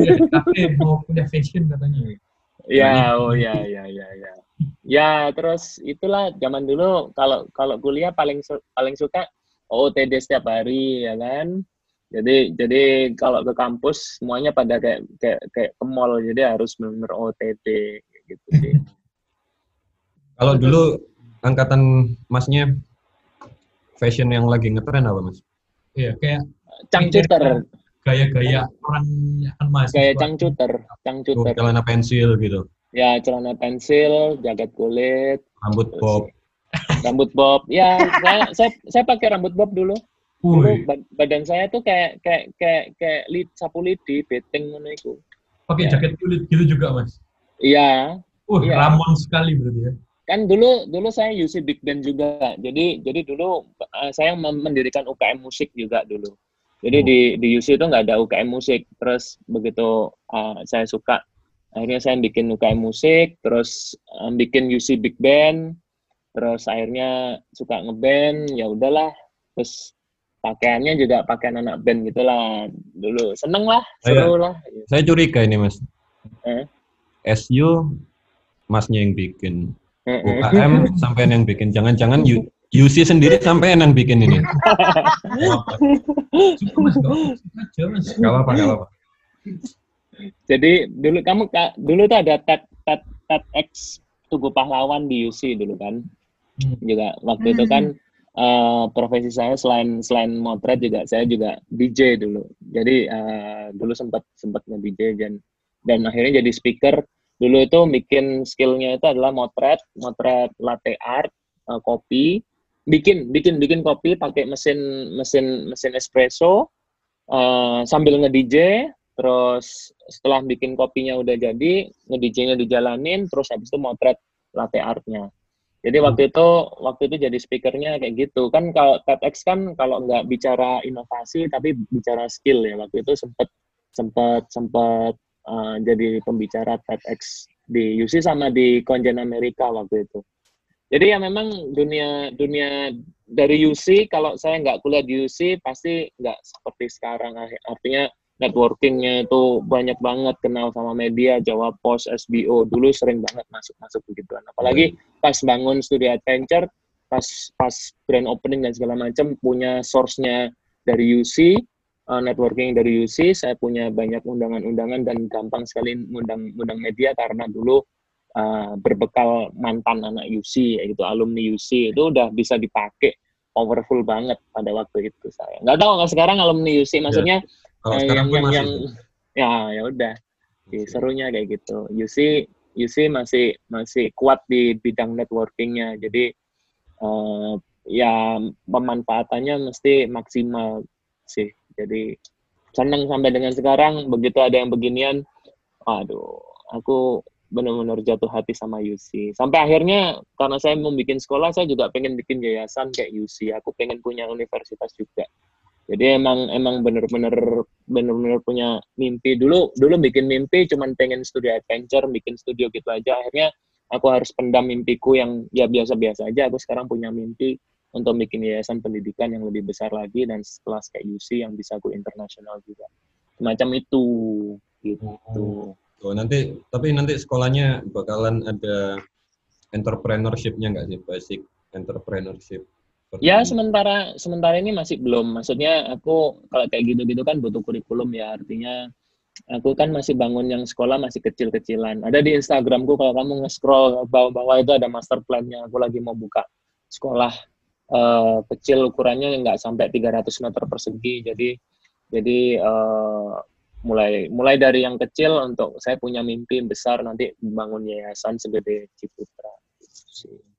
[SPEAKER 2] Di kafe mau kuliah fashion katanya.
[SPEAKER 6] Ya, oh ya, ya, ya, ya. Ya, terus itulah zaman dulu kalau kalau kuliah paling su- paling suka OOTD setiap hari ya kan. Jadi jadi kalau ke kampus semuanya pada kayak kayak kayak ke mall jadi harus benar kayak gitu sih.
[SPEAKER 3] Kalau dulu angkatan Masnya fashion yang lagi ngetren apa, Mas?
[SPEAKER 2] Iya, kayak
[SPEAKER 6] Cangcuter,
[SPEAKER 2] gaya-gaya orang kan mahasiswa.
[SPEAKER 6] kayak cangcuter,
[SPEAKER 3] Oh,
[SPEAKER 6] cangcuter.
[SPEAKER 3] celana pensil gitu,
[SPEAKER 6] Ya celana pensil, jaket kulit,
[SPEAKER 3] rambut
[SPEAKER 6] terus
[SPEAKER 3] bob.
[SPEAKER 6] Rambut bob. Ya, saya saya, saya pakai rambut bob dulu. Dulu badan saya tuh kayak kayak kayak kayak lid sapu lidi, beteng ngono iku.
[SPEAKER 2] pakai
[SPEAKER 6] Ya.
[SPEAKER 2] jaket kulit gitu juga, Mas.
[SPEAKER 6] Iya,
[SPEAKER 2] Wah,
[SPEAKER 6] Iya.
[SPEAKER 2] Ramon sekali berarti ya.
[SPEAKER 6] kan dulu dulu saya UC Big Band juga. Jadi jadi dulu eh, saya mendirikan UKM musik juga dulu. Jadi
[SPEAKER 2] Oh.
[SPEAKER 6] di di UC itu nggak ada UKM musik. Terus begitu eh, saya suka, akhirnya saya bikin UKM musik, terus eh, bikin UC Big Band, terus akhirnya suka ngeband, ya udahlah. Terus pakaiannya juga pakaian anak band gitulah dulu. Seneng lah, seru lah.
[SPEAKER 3] Saya curiga ini mas.
[SPEAKER 6] Eh.
[SPEAKER 3] SU masnya yang bikin. UKM sampean yang bikin. Jangan-jangan UC sendiri sampean yang bikin ini.
[SPEAKER 2] Gak apa-apa.
[SPEAKER 3] Gak apa-apa.
[SPEAKER 6] Jadi dulu kamu dulu tuh ada TED TED TEDx Tugu Pahlawan di UC dulu kan.
[SPEAKER 2] Hmm.
[SPEAKER 6] Juga waktu itu kan eh, profesi saya selain selain motret juga saya juga DJ dulu. Jadi eh, dulu sempat sempat nge-DJ dan dan akhirnya jadi speaker. Dulu itu bikin skillnya itu adalah motret, motret latte art, eh, kopi, bikin bikin bikin kopi pakai mesin mesin mesin espresso eh, sambil nge-DJ terus setelah bikin kopinya udah jadi nge-DJ-nya dijalanin terus habis itu motret latte artnya jadi waktu itu waktu itu jadi speakernya kayak gitu. Kan kalau TEDx kan kalau nggak bicara inovasi tapi bicara skill ya. Waktu itu sempet sempet sempet uh, jadi pembicara TEDx di UC sama di Konjen Amerika waktu itu. Jadi ya memang dunia dunia dari UC kalau saya nggak kuliah di UC pasti nggak seperti sekarang. Artinya networkingnya itu banyak banget kenal sama media Jawa Pos SBO dulu sering banget masuk masuk begituan. Apalagi pas bangun studio adventure pas pas grand opening dan segala macam punya source-nya dari UC uh, networking dari UC saya punya banyak undangan-undangan dan gampang sekali ngundang ngundang media karena dulu uh, berbekal mantan anak UC yaitu alumni UC itu udah bisa dipakai powerful banget pada waktu itu saya. Nggak tahu kalau sekarang alumni UC maksudnya
[SPEAKER 3] Kalau
[SPEAKER 6] eh,
[SPEAKER 3] sekarang
[SPEAKER 6] yang yang,
[SPEAKER 3] masih.
[SPEAKER 6] yang ya ya udah. Di serunya kayak gitu. UC UC masih masih kuat di bidang networkingnya. Jadi eh, ya pemanfaatannya mesti maksimal sih. Jadi seneng sampai dengan sekarang. Begitu ada yang beginian aduh aku benar-benar jatuh hati sama UC sampai akhirnya karena saya mau bikin sekolah saya juga pengen bikin yayasan kayak UC aku pengen punya universitas juga jadi emang emang bener-bener bener-bener punya mimpi. Dulu dulu bikin mimpi cuman pengen studio adventure bikin studio gitu aja. Akhirnya aku harus pendam mimpiku yang ya biasa-biasa aja. Aku sekarang punya mimpi untuk bikin yayasan pendidikan yang lebih besar lagi dan sekelas kayak UC yang bisa go internasional juga. Semacam itu. Gitu.
[SPEAKER 3] Oh, nanti tapi nanti sekolahnya bakalan ada entrepreneurship-nya nggak sih? Basic entrepreneurship? Seperti
[SPEAKER 6] Ya
[SPEAKER 3] ini.
[SPEAKER 6] sementara sementara ini masih belum. Maksudnya aku kalau kayak gitu-gitu kan butuh kurikulum ya. Artinya aku kan masih bangun yang sekolah masih kecil-kecilan. Ada di Instagramku kalau kamu nge-scroll bawah-bawah itu ada master plan-nya. Aku lagi mau buka sekolah eh, kecil ukurannya nggak sampai 300 meter persegi. Jadi jadi eh, mulai mulai dari yang kecil untuk saya punya mimpi besar nanti bangun yayasan segede Ciputra. Gitu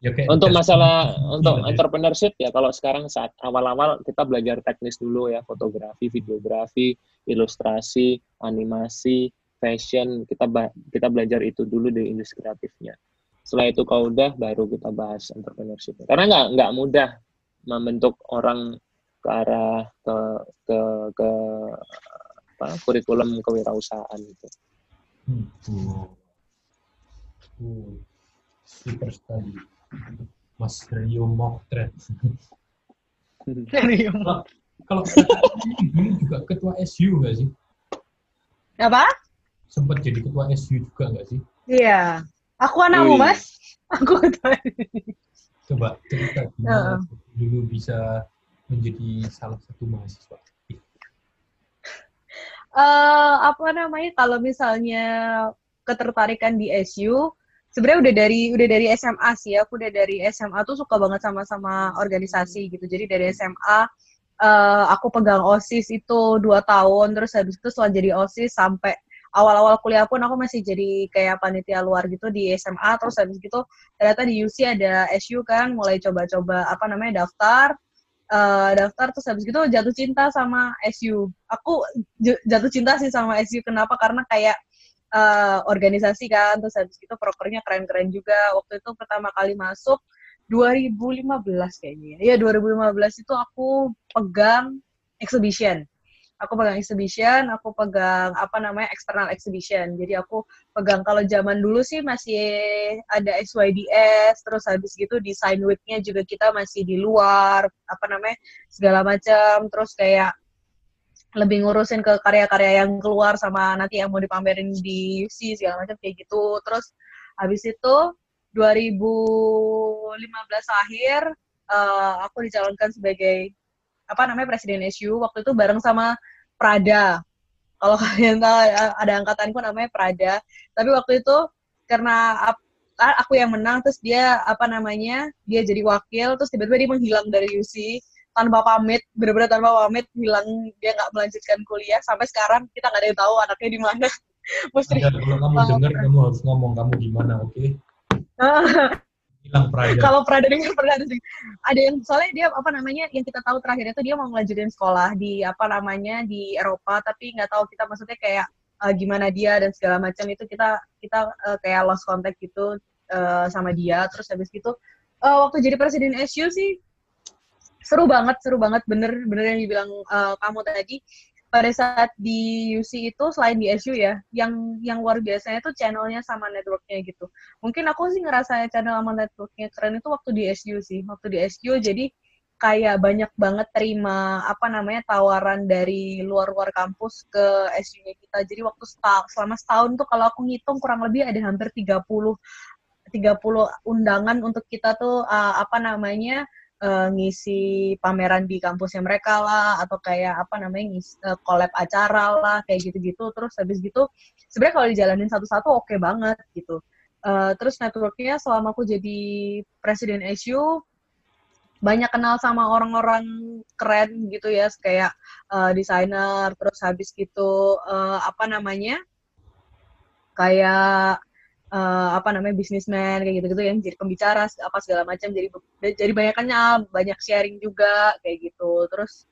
[SPEAKER 6] sih.
[SPEAKER 2] Ya,
[SPEAKER 6] Untuk masalah untuk
[SPEAKER 2] ya.
[SPEAKER 6] entrepreneurship ya kalau sekarang saat awal-awal kita belajar teknis dulu ya fotografi, videografi, ilustrasi, animasi, fashion kita kita belajar itu dulu di industri kreatifnya. Setelah itu kalau udah baru kita bahas entrepreneurship. Karena nggak nggak mudah membentuk orang ke arah ke ke ke apa kurikulum kewirausahaan itu.
[SPEAKER 2] Hmm. Oh, super sekali. Mas Rio Mokret.
[SPEAKER 5] Serius.
[SPEAKER 2] Kalau ini dulu juga ketua SU nggak sih?
[SPEAKER 5] Apa?
[SPEAKER 2] Sempat jadi ketua SU juga nggak sih?
[SPEAKER 5] Iya. Aku anakmu. Mas. Aku ketua.
[SPEAKER 2] Coba cerita gimana dulu bisa menjadi salah satu mahasiswa. aktif.
[SPEAKER 5] eh apa namanya kalau misalnya ketertarikan di SU sebenarnya udah dari udah dari SMA sih aku udah dari SMA tuh suka banget sama sama organisasi gitu. Jadi dari SMA eh, aku pegang osis itu dua tahun. Terus habis itu setelah jadi osis sampai awal-awal kuliah pun aku masih jadi kayak panitia luar gitu di SMA terus habis gitu ternyata di UC ada SU kan mulai coba-coba apa namanya daftar. Uh, daftar terus habis gitu jatuh cinta sama SU aku jatuh cinta sih sama SU kenapa? Karena kayak uh, organisasi kan terus habis gitu prokernya keren-keren juga waktu itu pertama kali masuk 2015 kayaknya ya 2015 itu aku pegang exhibition aku pegang exhibition, aku pegang apa namanya external exhibition. Jadi aku pegang kalau zaman dulu sih masih ada SYDS, terus habis gitu design weeknya juga kita masih di luar, apa namanya segala macam. Terus kayak lebih ngurusin ke karya-karya yang keluar sama nanti yang mau dipamerin di UC segala macam kayak gitu. Terus habis itu 2015 akhir uh, aku dicalonkan sebagai apa namanya presiden SU waktu itu bareng sama Prada. Kalau kalian tahu ada angkatanku namanya Prada. Tapi waktu itu karena aku yang menang terus dia apa namanya dia jadi wakil terus tiba-tiba dia menghilang dari UC tanpa pamit benar-benar tanpa pamit hilang dia nggak melanjutkan kuliah sampai sekarang kita nggak ada yang tahu anaknya di mana
[SPEAKER 2] Mesti, kalau kamu dengar kamu harus ngomong kamu di mana oke okay?
[SPEAKER 5] bilang Prada. Kalau Prada dengar Prada sih. Ada yang soalnya dia apa namanya yang kita tahu terakhir itu dia mau ngelanjutin sekolah di apa namanya di Eropa tapi nggak tahu kita maksudnya kayak uh, gimana dia dan segala macam itu kita kita uh, kayak lost contact gitu uh, sama dia terus habis gitu uh, waktu jadi presiden SU sih seru banget seru banget bener bener yang dibilang uh, kamu tadi pada saat di UC itu selain di SU ya, yang yang luar biasanya tuh channelnya sama networknya gitu. Mungkin aku sih ngerasa channel sama networknya keren itu waktu di SU sih, waktu di SU jadi kayak banyak banget terima apa namanya tawaran dari luar-luar kampus ke SU-nya kita. Jadi waktu setahun, selama setahun tuh kalau aku ngitung kurang lebih ada hampir 30 30 undangan untuk kita tuh uh, apa namanya uh, ngisi pameran di kampusnya mereka lah atau kayak apa namanya ngisi uh, collab acara lah kayak gitu-gitu. Terus habis gitu sebenarnya kalau dijalanin satu-satu oke okay banget gitu. Uh, terus networknya selama aku jadi presiden SU banyak kenal sama orang-orang keren gitu ya kayak uh, desainer terus habis gitu uh, apa namanya kayak uh, apa namanya bisnismen kayak gitu-gitu yang jadi pembicara apa segala macam. Jadi jadi banyak banyak sharing juga kayak gitu. Terus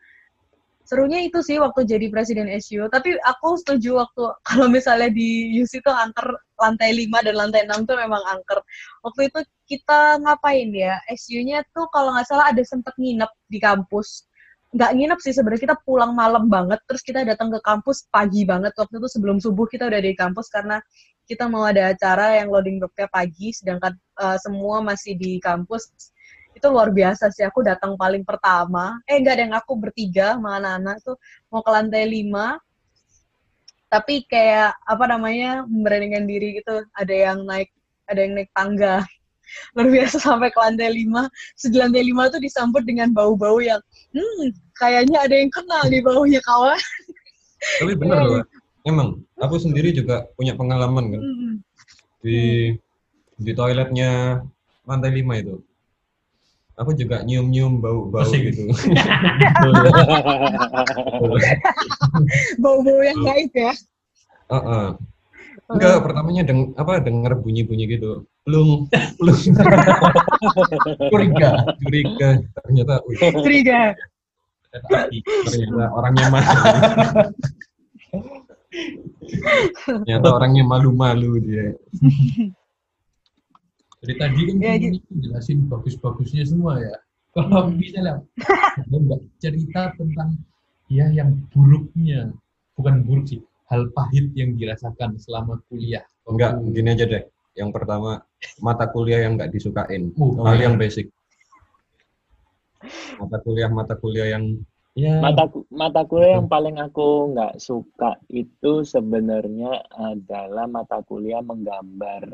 [SPEAKER 5] serunya itu sih waktu jadi presiden SU tapi aku setuju waktu kalau misalnya di UC itu angker lantai 5 dan lantai 6 tuh memang angker. Waktu itu kita ngapain ya? SU-nya tuh kalau nggak salah ada sempet nginep di kampus. Nggak nginep sih sebenarnya kita pulang malam banget. Terus kita datang ke kampus pagi banget. Waktu itu sebelum subuh kita udah di kampus karena kita mau ada acara yang loading docknya pagi, sedangkan uh, semua masih di kampus. Itu luar biasa sih. Aku datang paling pertama. Eh, enggak ada yang aku bertiga sama anak-anak tuh mau ke lantai lima. Tapi kayak, apa namanya, memberanikan diri gitu. Ada yang naik, ada yang naik tangga. Luar biasa sampai ke lantai lima. Di lantai lima tuh disambut dengan bau-bau yang, hmm, kayaknya ada yang kenal di baunya kawan.
[SPEAKER 3] Tapi bener loh, emang aku sendiri juga punya pengalaman kan di di toiletnya lantai lima itu aku juga nyium nyium bau bau gitu
[SPEAKER 5] bau bau yang gaib ya
[SPEAKER 3] uh -uh. Enggak, pertamanya deng apa dengar bunyi-bunyi gitu. Plung, plung.
[SPEAKER 2] curiga,
[SPEAKER 3] curiga. Ternyata,
[SPEAKER 5] wih. Curiga.
[SPEAKER 3] Ternyata orangnya mah. Ternyata orangnya malu-malu dia.
[SPEAKER 2] Dari tadi kan ya, ini jelasin bagus-bagusnya semua ya. Kalau misalnya nggak cerita tentang ya yang buruknya, bukan buruk sih, hal pahit yang dirasakan selama kuliah.
[SPEAKER 3] Enggak, gini aja deh. Yang pertama, mata kuliah yang nggak disukain. Uh, hal yang basic. Mata kuliah, mata kuliah yang
[SPEAKER 6] Ya. Mata mata kuliah yang paling aku nggak suka itu sebenarnya adalah mata kuliah menggambar.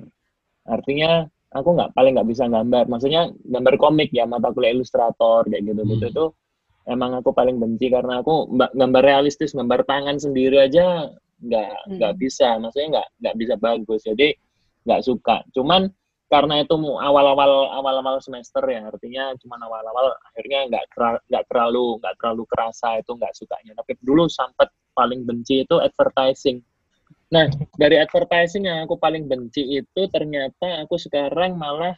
[SPEAKER 6] Artinya aku nggak paling nggak bisa gambar. Maksudnya gambar komik ya mata kuliah ilustrator kayak gitu gitu hmm. itu emang aku paling benci karena aku gambar realistis gambar tangan sendiri aja nggak nggak hmm. bisa. Maksudnya nggak nggak bisa bagus. Jadi nggak suka. Cuman karena itu awal-awal awal-awal semester ya artinya cuma awal-awal akhirnya nggak nggak terlalu nggak terlalu kerasa itu nggak sukanya tapi dulu sempat paling benci itu advertising Nah, dari advertising yang aku paling benci itu ternyata aku sekarang malah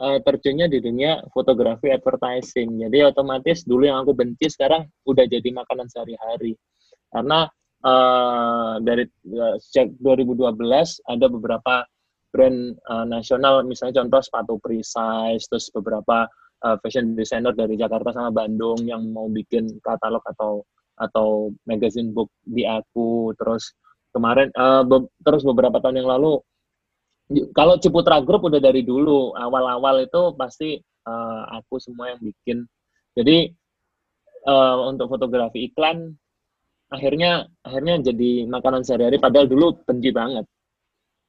[SPEAKER 6] eh, terjunnya di dunia fotografi advertising. Jadi otomatis dulu yang aku benci sekarang udah jadi makanan sehari-hari. Karena eh, dari eh, sejak 2012 ada beberapa brand eh, nasional, misalnya contoh sepatu precise, terus beberapa eh, fashion designer dari Jakarta sama Bandung yang mau bikin katalog atau atau magazine book di aku, terus kemarin eh, be- terus beberapa tahun yang lalu kalau Ciputra Group udah dari dulu awal-awal itu pasti eh, aku semua yang bikin. Jadi eh, untuk fotografi iklan akhirnya akhirnya jadi makanan sehari-hari padahal dulu benci banget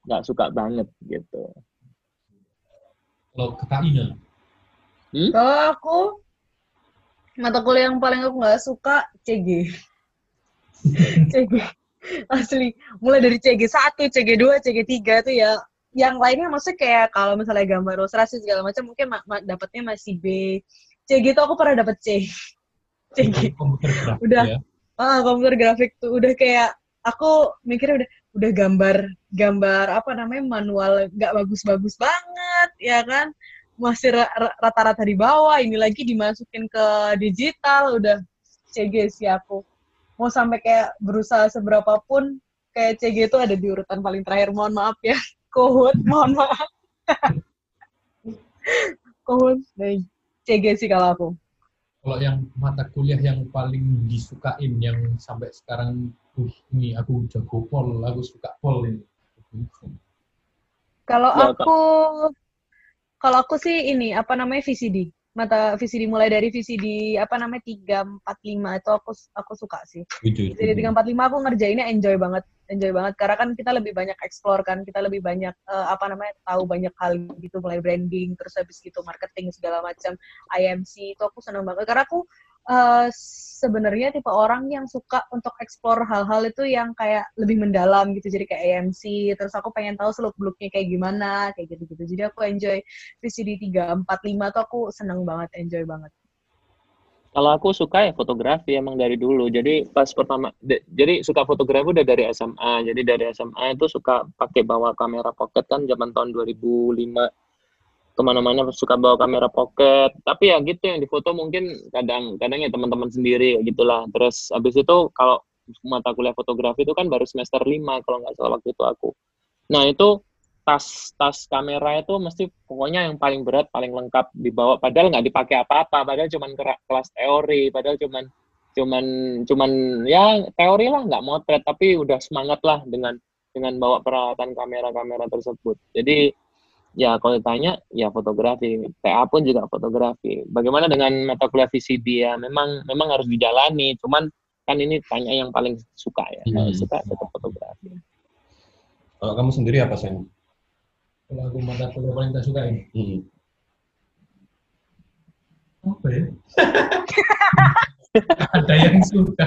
[SPEAKER 6] nggak suka banget gitu
[SPEAKER 2] Kalau KKI-nya,
[SPEAKER 5] Kalau aku mata kuliah yang paling aku nggak suka CG. CG asli mulai dari CG 1, CG 2, CG 3 itu ya yang lainnya maksudnya kayak kalau misalnya gambar ilustrasi segala macam mungkin ma- ma- dapatnya masih B. CG itu aku pernah dapat C. CG.
[SPEAKER 2] komputer grafik
[SPEAKER 5] Udah.
[SPEAKER 2] ya.
[SPEAKER 5] Ah, komputer grafik tuh udah kayak aku mikirnya udah udah gambar gambar apa namanya manual nggak bagus-bagus banget ya kan? Masih ra- ra- rata-rata di bawah ini lagi dimasukin ke digital udah CG sih aku. Mau sampai kayak berusaha seberapa pun kayak CG itu ada di urutan paling terakhir. Mohon maaf ya kohut mohon maaf. Kohut CG sih kalau aku
[SPEAKER 2] Kalau yang mata kuliah yang paling disukain, yang sampai sekarang, uh, ini aku jago pol, aku suka pol ini.
[SPEAKER 5] Kalau
[SPEAKER 6] Ya,
[SPEAKER 5] aku kalau aku sih ini apa namanya VCD. Mata VCD mulai dari VCD apa namanya 345 itu aku aku suka sih. Jadi
[SPEAKER 3] setuju.
[SPEAKER 5] 345 aku ngerjainnya enjoy banget. Enjoy banget. Karena kan kita lebih banyak explore kan, kita lebih banyak eh, apa namanya tahu banyak hal gitu. Mulai branding terus habis gitu marketing segala macam. IMC itu aku seneng banget. Karena aku eh, sebenarnya tipe orang yang suka untuk explore hal-hal itu yang kayak lebih mendalam gitu. Jadi kayak AMC terus aku pengen tahu seluk beluknya kayak gimana kayak gitu gitu jadi aku enjoy VCD 345 tuh aku seneng banget enjoy banget
[SPEAKER 6] Kalau aku suka ya fotografi emang dari dulu. Jadi pas pertama, de- jadi suka fotografi udah dari SMA. Jadi dari SMA itu suka pakai bawa kamera pocket kan zaman tahun 2005 ke mana-mana suka bawa kamera pocket. Tapi ya gitu yang difoto mungkin kadang kadang ya teman-teman sendiri gitulah. Terus habis itu kalau mata kuliah fotografi itu kan baru semester 5 kalau nggak salah waktu itu aku. Nah itu tas tas kamera itu mesti pokoknya yang paling berat paling lengkap dibawa. Padahal nggak dipakai apa-apa padahal cuman kelas teori padahal cuman cuman cuman ya teori lah nggak motret tapi udah semangat lah dengan dengan bawa peralatan kamera-kamera tersebut. Jadi ya kalau ditanya ya fotografi. TA pun juga fotografi. Bagaimana dengan mata kuliah VCD ya? Memang memang harus dijalani. Cuman kan ini tanya yang paling suka ya. Kalau
[SPEAKER 3] Hmm.
[SPEAKER 6] suka tetap fotografi.
[SPEAKER 3] Kalau kamu sendiri apa Sen?
[SPEAKER 2] Kalau aku mata kuliah paling tak sukain,
[SPEAKER 3] Hmm.
[SPEAKER 2] apa ya? Ada yang suka.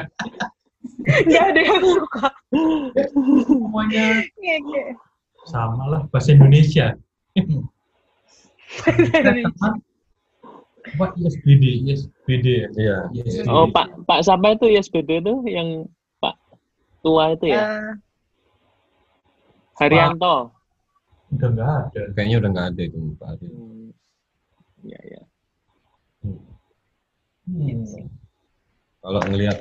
[SPEAKER 5] nggak ada yang suka
[SPEAKER 2] Semuanya
[SPEAKER 5] Ngeke.
[SPEAKER 2] sama lah, bahasa Indonesia. Apa ISBD? ISBD ya?
[SPEAKER 3] Iya.
[SPEAKER 2] ISBD.
[SPEAKER 6] oh Pak Pak siapa itu ISBD itu yang Pak tua itu ya
[SPEAKER 5] Eh,
[SPEAKER 6] Haryanto
[SPEAKER 2] Udah nggak ada.
[SPEAKER 3] Kayaknya udah nggak ada itu Pak Ari.
[SPEAKER 6] Hmm. Ya, ya.
[SPEAKER 2] Hmm.
[SPEAKER 3] Kalau ngelihat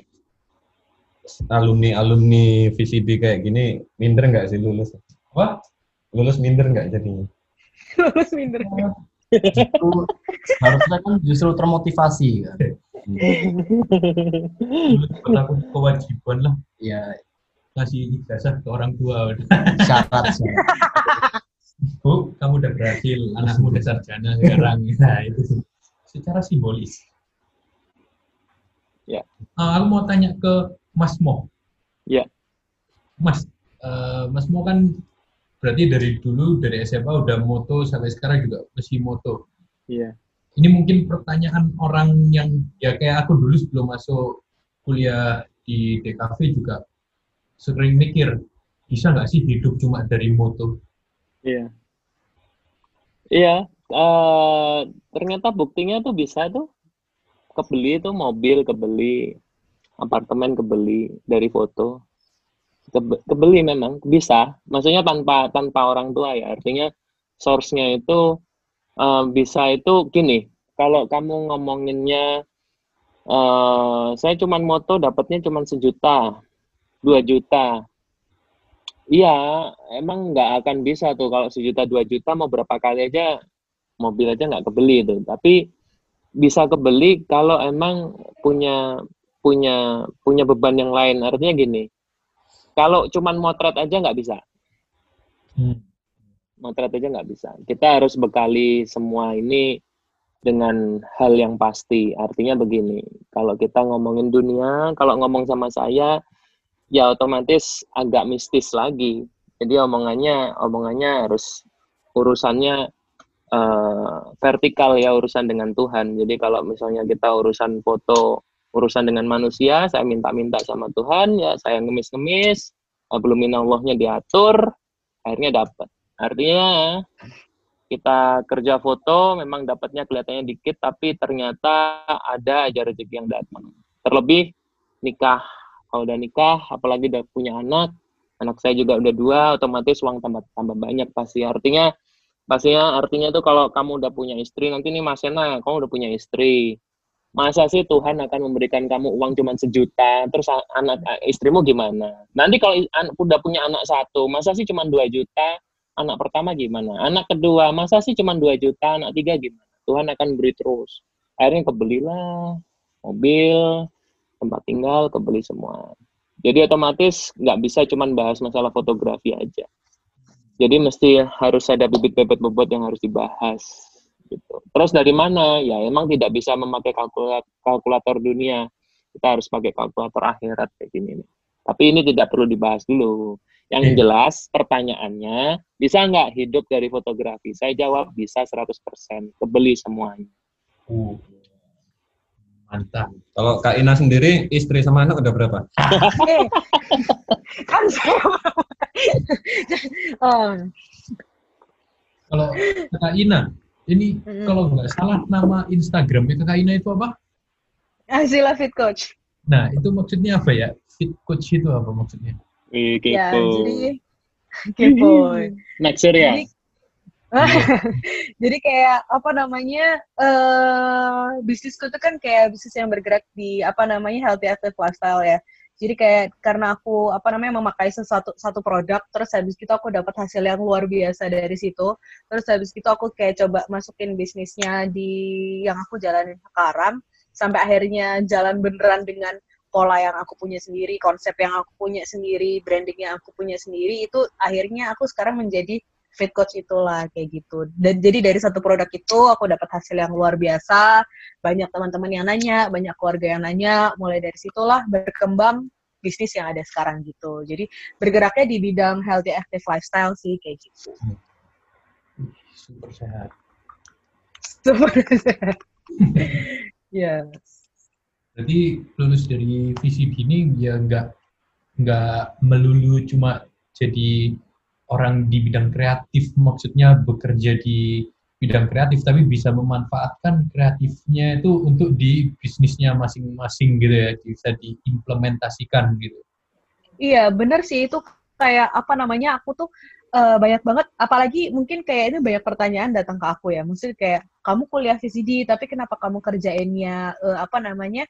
[SPEAKER 3] alumni alumni VCD kayak gini, minder nggak sih lulus?
[SPEAKER 2] Apa?
[SPEAKER 3] Lulus minder nggak jadinya?
[SPEAKER 5] lulus minder
[SPEAKER 4] Itu harusnya kan justru termotivasi kan.
[SPEAKER 2] Aku kewajiban lah
[SPEAKER 4] Ya
[SPEAKER 2] ngasih ijazah ke orang tua.
[SPEAKER 4] syarat sih.
[SPEAKER 2] Bu, kamu udah berhasil, anakmu udah sarjana sekarang. Nah, itu secara simbolis.
[SPEAKER 6] Ya.
[SPEAKER 2] Ah, aku mau tanya ke Mas Mo.
[SPEAKER 6] Ya.
[SPEAKER 2] Mas, eh, Mas Mo kan berarti dari dulu dari SMA udah moto sampai sekarang juga masih moto.
[SPEAKER 6] Iya.
[SPEAKER 2] Ini mungkin pertanyaan orang yang ya kayak aku dulu sebelum masuk kuliah di DKV juga sering mikir bisa nggak sih hidup cuma dari moto?
[SPEAKER 6] Iya. Iya, eh, ternyata buktinya tuh bisa tuh kebeli tuh mobil kebeli, apartemen kebeli dari foto. Kebe- kebeli memang bisa. Maksudnya tanpa tanpa orang tua ya. Artinya source-nya itu eh, bisa itu gini. Kalau kamu ngomonginnya eh saya cuman moto dapatnya cuman sejuta, dua juta. Iya, emang nggak akan bisa tuh kalau sejuta dua juta mau berapa kali aja mobil aja nggak kebeli tuh. Tapi bisa kebeli kalau emang punya punya punya beban yang lain. Artinya gini, kalau cuman motret aja nggak bisa.
[SPEAKER 2] Hmm.
[SPEAKER 6] Motret aja nggak bisa. Kita harus bekali semua ini dengan hal yang pasti. Artinya begini, kalau kita ngomongin dunia, kalau ngomong sama saya, ya otomatis agak mistis lagi. Jadi omongannya, omongannya harus urusannya eh, vertikal ya urusan dengan Tuhan. Jadi kalau misalnya kita urusan foto, urusan dengan manusia, saya minta-minta sama Tuhan, ya saya ngemis-ngemis, belum minallahnya diatur, akhirnya dapat. Artinya kita kerja foto memang dapatnya kelihatannya dikit, tapi ternyata ada aja rezeki yang datang. Terlebih nikah, kalau udah nikah, apalagi udah punya anak, anak saya juga udah dua, otomatis uang tambah tambah banyak pasti. Artinya pastinya artinya tuh kalau kamu udah punya istri, nanti nih Mas Ena, kamu udah punya istri, masa sih Tuhan akan memberikan kamu uang cuma sejuta, terus anak istrimu gimana? Nanti kalau udah punya anak satu, masa sih cuma dua juta, anak pertama gimana? Anak kedua, masa sih cuma dua juta, anak tiga gimana? Tuhan akan beri terus. Akhirnya kebelilah mobil, tempat tinggal, kebeli semua. Jadi otomatis nggak bisa cuma bahas masalah fotografi aja. Jadi mesti harus ada bibit-bibit bobot yang harus dibahas. Gitu. Terus dari mana? Ya emang tidak bisa memakai kalkulator, kalkulator dunia. Kita harus pakai kalkulator akhirat kayak gini. nih. Tapi ini tidak perlu dibahas dulu. Yang
[SPEAKER 2] Oke.
[SPEAKER 6] jelas pertanyaannya, bisa nggak hidup dari fotografi? Saya jawab bisa 100%. Kebeli semuanya.
[SPEAKER 2] Uh, mantap.
[SPEAKER 3] Kalau Kak Ina sendiri, istri sama anak udah berapa?
[SPEAKER 5] Kan saya oh,
[SPEAKER 2] Kalau Kak Ina, ini kalau nggak salah nama Instagramnya Kak Ina itu apa?
[SPEAKER 5] Azila Fit Coach.
[SPEAKER 2] Nah, itu maksudnya apa ya? Fit coach itu apa maksudnya?
[SPEAKER 5] Ya,
[SPEAKER 6] kepo.
[SPEAKER 5] jadi kepo.
[SPEAKER 6] Naksir ya?
[SPEAKER 5] Jadi, jadi kayak apa namanya eh bisnisku tuh kan kayak bisnis yang bergerak di apa namanya healthy active lifestyle ya. Jadi kayak karena aku apa namanya memakai sesuatu satu produk, terus habis itu aku dapat hasil yang luar biasa dari situ. Terus habis itu aku kayak coba masukin bisnisnya di yang aku jalanin sekarang, sampai akhirnya jalan beneran dengan pola yang aku punya sendiri, konsep yang aku punya sendiri, branding yang aku punya sendiri, itu akhirnya aku sekarang menjadi fit coach itulah kayak gitu. Dan jadi dari satu produk itu aku dapat hasil yang luar biasa, banyak teman-teman yang nanya, banyak keluarga yang nanya, mulai dari situlah berkembang bisnis yang ada sekarang gitu. Jadi bergeraknya di bidang healthy active lifestyle sih kayak gitu.
[SPEAKER 2] Super sehat.
[SPEAKER 5] Super. Ya.
[SPEAKER 2] Jadi lulus dari VCD ini ya nggak nggak melulu cuma jadi orang di bidang kreatif, maksudnya bekerja di bidang kreatif, tapi bisa memanfaatkan kreatifnya itu untuk di bisnisnya masing-masing gitu ya, bisa diimplementasikan gitu.
[SPEAKER 5] Iya, bener sih itu kayak apa namanya aku tuh eh, banyak banget apalagi mungkin kayak ini banyak pertanyaan datang ke aku ya. Maksudnya kayak kamu kuliah VCD tapi kenapa kamu kerjainnya eh, apa namanya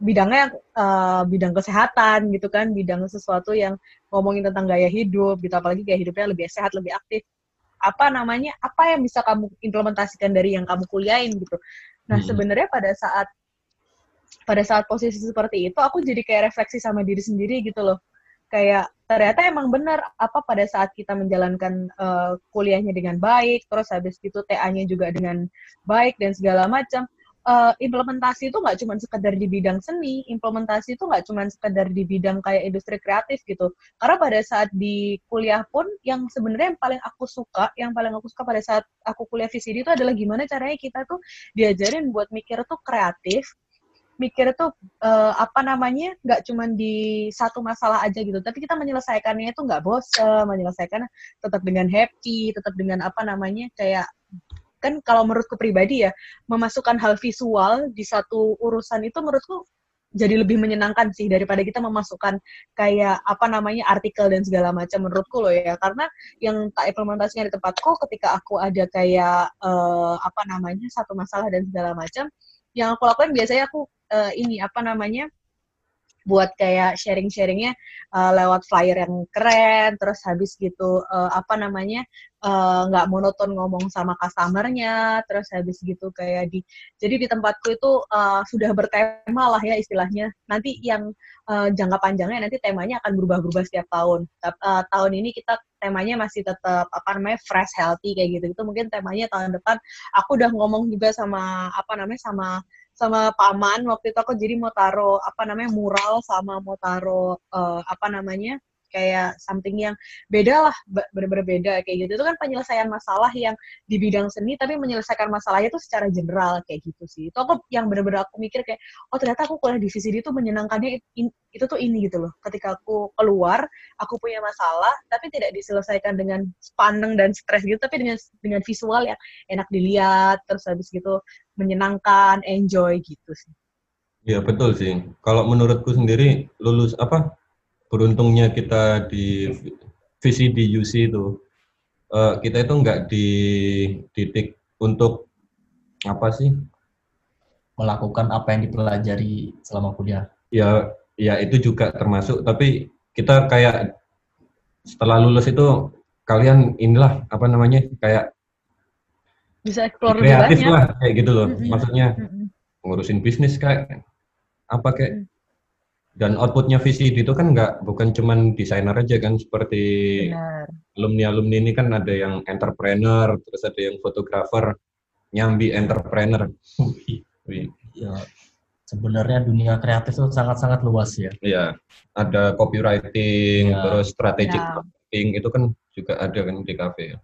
[SPEAKER 5] bidangnya eh, bidang kesehatan gitu kan, bidang sesuatu yang ngomongin tentang gaya hidup gitu apalagi gaya hidupnya lebih sehat, lebih aktif. Apa namanya? Apa yang bisa kamu implementasikan dari yang kamu kuliahin gitu. Nah,
[SPEAKER 3] Hmm.
[SPEAKER 5] sebenarnya pada saat pada saat posisi seperti itu aku jadi kayak refleksi sama diri sendiri gitu loh kayak ternyata emang benar apa pada saat kita menjalankan eh, kuliahnya dengan baik terus habis itu TA-nya juga dengan baik dan segala macam eh, implementasi itu nggak cuma sekedar di bidang seni implementasi itu nggak cuma sekedar di bidang kayak industri kreatif gitu. Karena pada saat di kuliah pun yang sebenarnya yang paling aku suka yang paling aku suka pada saat aku kuliah VCD itu adalah gimana caranya kita tuh diajarin buat mikir tuh kreatif mikir tuh eh, apa namanya nggak cuman di satu masalah aja gitu. Tapi kita menyelesaikannya itu nggak bosen menyelesaikan tetap dengan happy tetap dengan apa namanya kayak kan kalau menurutku pribadi ya memasukkan hal visual di satu urusan itu menurutku jadi lebih menyenangkan sih daripada kita memasukkan kayak apa namanya artikel dan segala macam menurutku loh ya. Karena yang tak implementasinya di tempatku ketika aku ada kayak uh, apa namanya satu masalah dan segala macam yang aku lakukan biasanya aku uh, ini apa namanya buat kayak sharing-sharingnya uh, lewat flyer yang keren, terus habis gitu uh, apa namanya nggak uh, monoton ngomong sama customernya, terus habis gitu kayak di jadi di tempatku itu uh, sudah bertema lah ya istilahnya. Nanti yang uh, jangka panjangnya nanti temanya akan berubah-berubah setiap tahun. Uh, tahun ini kita temanya masih tetap apa namanya fresh healthy kayak gitu. Itu mungkin temanya tahun depan aku udah ngomong juga sama apa namanya sama sama paman waktu itu aku jadi mau taruh apa namanya mural sama mau taruh uh, apa namanya kayak something yang beda lah bener-bener beda kayak gitu. Itu kan penyelesaian masalah yang di bidang seni tapi menyelesaikan masalahnya itu secara general kayak gitu sih. Itu aku yang bener-bener aku mikir kayak oh ternyata aku kuliah di VCD itu menyenangkannya itu, tuh ini gitu loh. Ketika aku keluar aku punya masalah tapi tidak diselesaikan dengan paneng dan stres gitu tapi dengan dengan visual yang enak dilihat terus habis gitu menyenangkan enjoy gitu sih.
[SPEAKER 3] Iya betul sih. Kalau menurutku sendiri lulus apa beruntungnya kita di VCD UC itu uh, kita itu nggak dididik untuk apa sih
[SPEAKER 4] melakukan apa yang dipelajari selama kuliah.
[SPEAKER 3] Ya, ya itu juga termasuk. Tapi kita kayak setelah lulus itu kalian inilah apa namanya kayak
[SPEAKER 5] bisa explore
[SPEAKER 3] kreatif lah kayak gitu loh. Mm -hmm. Maksudnya mm -hmm. ngurusin bisnis kayak apa kayak mm dan outputnya VCD itu kan nggak bukan cuman desainer aja kan seperti alumni alumni ini kan ada yang entrepreneur terus ada yang fotografer nyambi entrepreneur
[SPEAKER 4] ya sebenarnya dunia kreatif itu sangat sangat luas ya
[SPEAKER 3] iya ada copywriting ya. terus strategic ya. marketing itu kan juga ada kan di kafe ya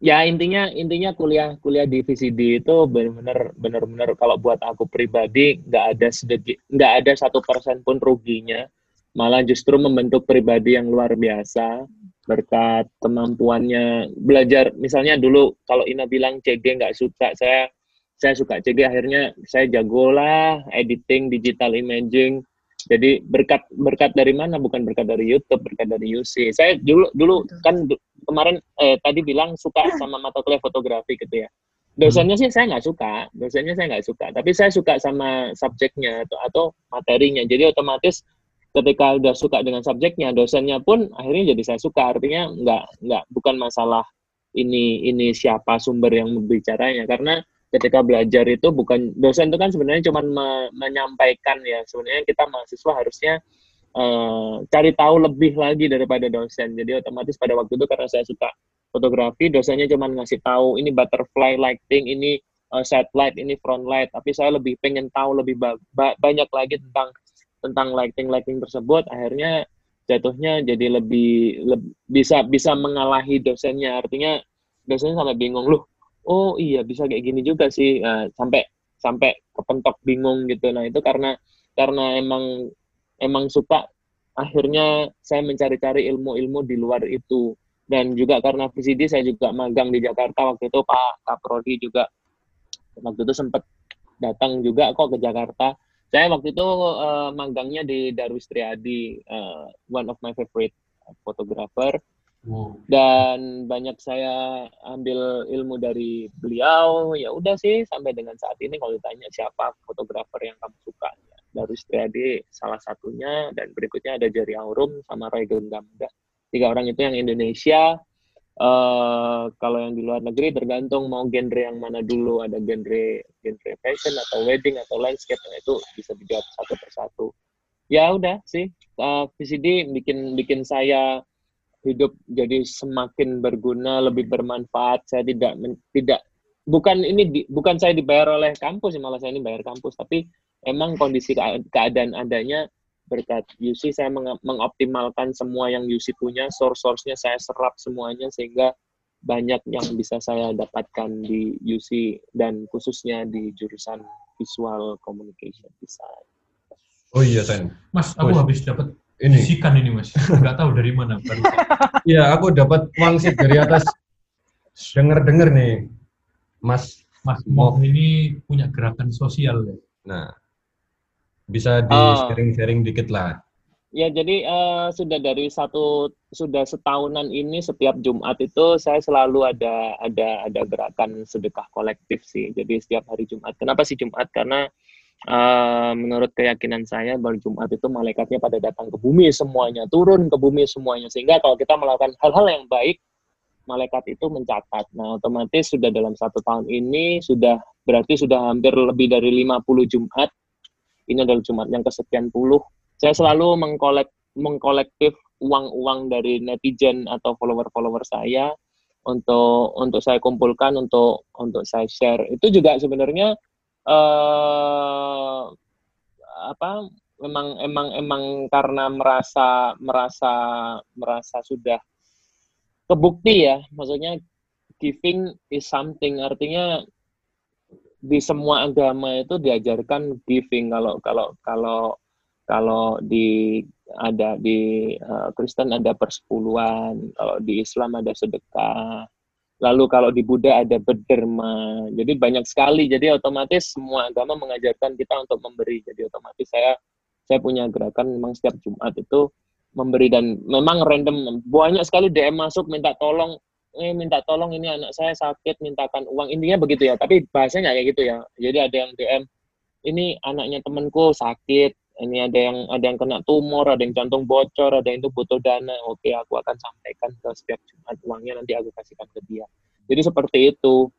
[SPEAKER 6] ya intinya intinya kuliah kuliah di VCD itu benar-benar benar-benar kalau buat aku pribadi nggak ada sedikit nggak ada satu persen pun ruginya malah justru membentuk pribadi yang luar biasa berkat kemampuannya belajar misalnya dulu kalau Ina bilang CG nggak suka saya saya suka CG akhirnya saya jago lah editing digital imaging jadi berkat berkat dari mana? Bukan berkat dari YouTube, berkat dari UC. Saya dulu dulu kan kemarin eh, tadi bilang suka sama mata kuliah fotografi gitu ya. Dosennya sih saya nggak suka, dosennya saya nggak suka. Tapi saya suka sama subjeknya atau atau materinya. Jadi otomatis ketika udah suka dengan subjeknya, dosennya pun akhirnya jadi saya suka. Artinya nggak nggak bukan masalah ini ini siapa sumber yang berbicaranya karena ketika belajar itu bukan dosen itu kan sebenarnya cuma me, menyampaikan ya sebenarnya kita mahasiswa harusnya uh, cari tahu lebih lagi daripada dosen. Jadi otomatis pada waktu itu karena saya suka fotografi dosennya cuma ngasih tahu ini butterfly lighting ini uh, satellite ini front light. Tapi saya lebih pengen tahu lebih ba ba banyak lagi tentang tentang lighting lighting tersebut. Akhirnya jatuhnya jadi lebih, lebih bisa bisa mengalahi dosennya. Artinya dosennya sampai bingung loh oh iya bisa kayak gini juga sih. Nah, sampai sampai kepentok bingung gitu. Nah itu karena karena emang emang suka akhirnya saya mencari-cari ilmu-ilmu di luar itu. Dan juga karena VCD saya juga magang di Jakarta. Waktu itu Pak Kaprodi juga waktu itu sempat datang juga kok ke Jakarta. Saya waktu itu uh, magangnya di Darwis Triadi uh, one of my favorite photographer. Dan banyak saya ambil ilmu dari beliau. Ya udah sih sampai dengan saat ini kalau ditanya siapa fotografer yang kamu suka, ya, Darus Triadi salah satunya dan berikutnya ada Jerry Aurum sama Roy Genggam. Tiga orang itu yang Indonesia. Uh, kalau yang di luar negeri tergantung mau genre yang mana dulu ada genre genre fashion atau wedding atau landscape nah, itu bisa dijawab satu persatu ya udah sih uh, eh, VCD bikin bikin saya hidup jadi semakin berguna, lebih bermanfaat. Saya tidak tidak bukan ini di, bukan saya dibayar oleh kampus, malah saya ini bayar kampus, tapi emang kondisi keadaan adanya berkat UC saya meng mengoptimalkan semua yang UC punya, source-source-nya saya serap semuanya sehingga banyak yang bisa saya dapatkan di UC dan khususnya di jurusan visual communication design.
[SPEAKER 2] Oh iya, Sen. Mas, aku oh, habis dapat ini. bisikan ini mas. Nggak tahu dari mana
[SPEAKER 3] iya aku dapat wangsit dari atas. Denger dengar nih mas.
[SPEAKER 2] Mas Mom ini punya gerakan sosial ya.
[SPEAKER 3] Nah Bisa di
[SPEAKER 6] Oh.
[SPEAKER 3] sharing-sharing dikit lah.
[SPEAKER 6] Ya, jadi eh, sudah dari satu sudah setahunan ini setiap Jumat itu saya selalu ada ada ada gerakan sedekah kolektif sih. Jadi setiap hari Jumat. Kenapa sih Jumat? Karena eh, menurut keyakinan saya baru Jumat itu malaikatnya pada datang ke bumi semuanya, turun ke bumi semuanya. Sehingga kalau kita melakukan hal-hal yang baik, malaikat itu mencatat. Nah, otomatis sudah dalam satu tahun ini sudah berarti sudah hampir lebih dari 50 Jumat. Ini adalah Jumat yang kesekian puluh. Saya selalu mengkolek mengkolektif uang-uang dari netizen atau follower-follower saya untuk untuk saya kumpulkan untuk untuk saya share. Itu juga sebenarnya eh apa memang emang emang karena merasa merasa merasa sudah kebukti ya. Maksudnya giving is something. Artinya di semua agama itu diajarkan giving kalau kalau kalau kalau di ada di eh, Kristen ada persepuluhan, kalau di Islam ada sedekah, lalu kalau di Buddha ada berderma. Jadi banyak sekali. Jadi otomatis semua agama mengajarkan kita untuk memberi. Jadi otomatis saya saya punya gerakan memang setiap Jumat itu memberi dan memang random banyak sekali DM masuk minta tolong eh minta tolong ini anak saya sakit mintakan uang. Intinya begitu ya tapi bahasanya kayak gitu ya. Jadi ada yang DM ini anaknya temenku sakit ini ada yang ada yang kena tumor ada yang jantung bocor ada yang itu butuh dana. Oke aku akan sampaikan ke setiap Jumat uangnya nanti aku kasihkan ke dia. Jadi seperti itu.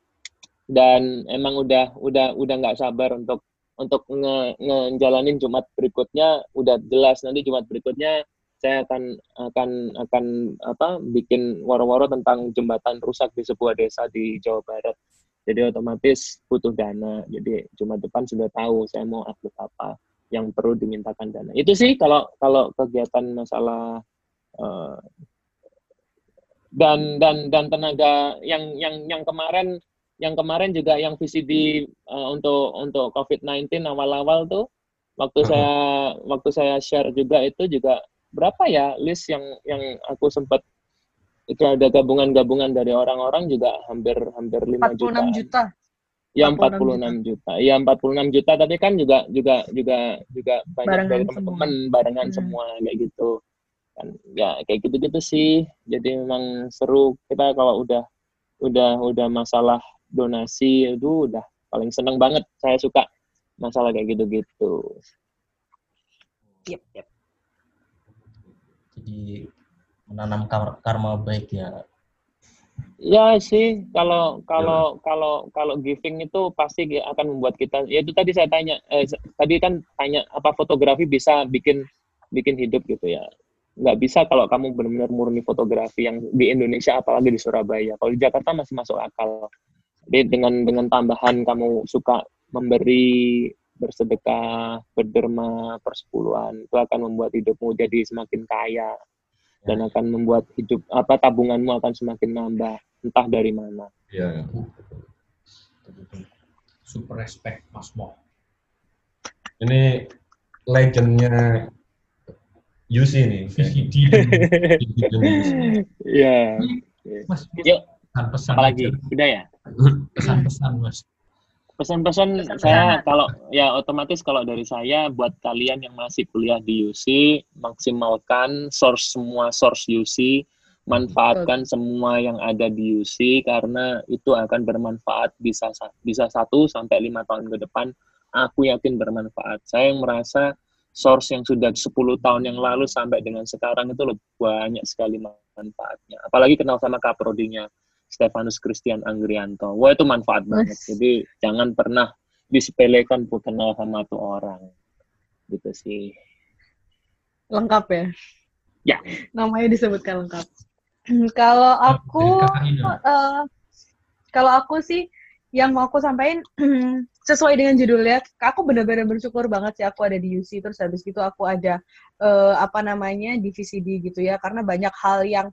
[SPEAKER 6] Dan emang udah udah udah nggak sabar untuk untuk nge, ngejalanin Jumat berikutnya. Udah jelas nanti Jumat berikutnya saya akan akan akan apa bikin waro-waro tentang jembatan rusak di sebuah desa di Jawa Barat. Jadi otomatis butuh dana. Jadi Jumat depan sudah tahu saya mau upload apa yang perlu dimintakan dana. Itu sih kalau kalau kegiatan masalah eh, dan dan dan tenaga yang yang yang kemarin yang kemarin juga yang VCD eh, untuk untuk COVID-19 awal-awal tuh waktu saya waktu saya share juga itu juga berapa ya list yang yang aku sempat itu ada gabungan-gabungan dari orang-orang juga hampir hampir 5 juta.
[SPEAKER 5] 46 juta.
[SPEAKER 6] Ya 46
[SPEAKER 5] 46
[SPEAKER 6] juta. Ya 46 juta tapi kan juga juga juga juga banyak
[SPEAKER 5] Barengan
[SPEAKER 6] dari teman-teman barengan
[SPEAKER 5] Hmm.
[SPEAKER 6] semua kayak gitu. Kan ya kayak gitu-gitu sih. Jadi memang seru kita kalau udah udah udah masalah donasi itu udah paling seneng banget. Saya suka masalah kayak gitu-gitu.
[SPEAKER 5] Yep, yep.
[SPEAKER 4] Jadi menanam kar- karma baik ya.
[SPEAKER 6] Ya sih, kalau kalau kalau kalau giving itu pasti akan membuat kita. Ya itu tadi saya tanya, eh, tadi kan tanya apa fotografi bisa bikin bikin hidup gitu ya. Nggak bisa kalau kamu benar-benar murni fotografi yang di Indonesia, apalagi di Surabaya. Kalau di Jakarta masih masuk akal. Jadi dengan dengan tambahan kamu suka memberi, bersedekah, berderma, persepuluhan, itu akan membuat hidupmu jadi semakin kaya dan akan membuat hidup apa tabunganmu akan semakin nambah entah dari mana.
[SPEAKER 3] Iya.
[SPEAKER 2] Super respect Mas Mo.
[SPEAKER 3] Ini legendnya Yusi nih.
[SPEAKER 2] VCD
[SPEAKER 6] Iya.
[SPEAKER 2] Mas
[SPEAKER 6] Yuk,
[SPEAKER 2] pesan-pesan
[SPEAKER 6] apalagi
[SPEAKER 2] aja.
[SPEAKER 6] udah ya.
[SPEAKER 2] pesan-pesan Mas.
[SPEAKER 6] Pesan-pesan saya kalau ya otomatis kalau dari saya buat kalian yang masih kuliah di UC maksimalkan source semua source UC manfaatkan semua yang ada di UC karena itu akan bermanfaat bisa sa- bisa satu sampai lima tahun ke depan aku yakin bermanfaat. Saya yang merasa source yang sudah 10 tahun yang lalu sampai dengan sekarang itu lebih banyak sekali manfaatnya. Apalagi kenal sama kaprodinya Stefanus Christian Anggrianto. Wah itu manfaat banget. Jadi jangan pernah disepelekan bu kenal sama tuh orang. Gitu sih.
[SPEAKER 5] Lengkap ya?
[SPEAKER 6] Ya.
[SPEAKER 5] Namanya disebutkan lengkap. Kalau aku,
[SPEAKER 2] Dari KKI dong.
[SPEAKER 5] eh, kalau aku sih yang mau aku sampaikan sesuai dengan judulnya, aku benar-benar bersyukur banget sih aku ada di UC terus habis itu aku ada eh, apa namanya di VCD gitu ya karena banyak hal yang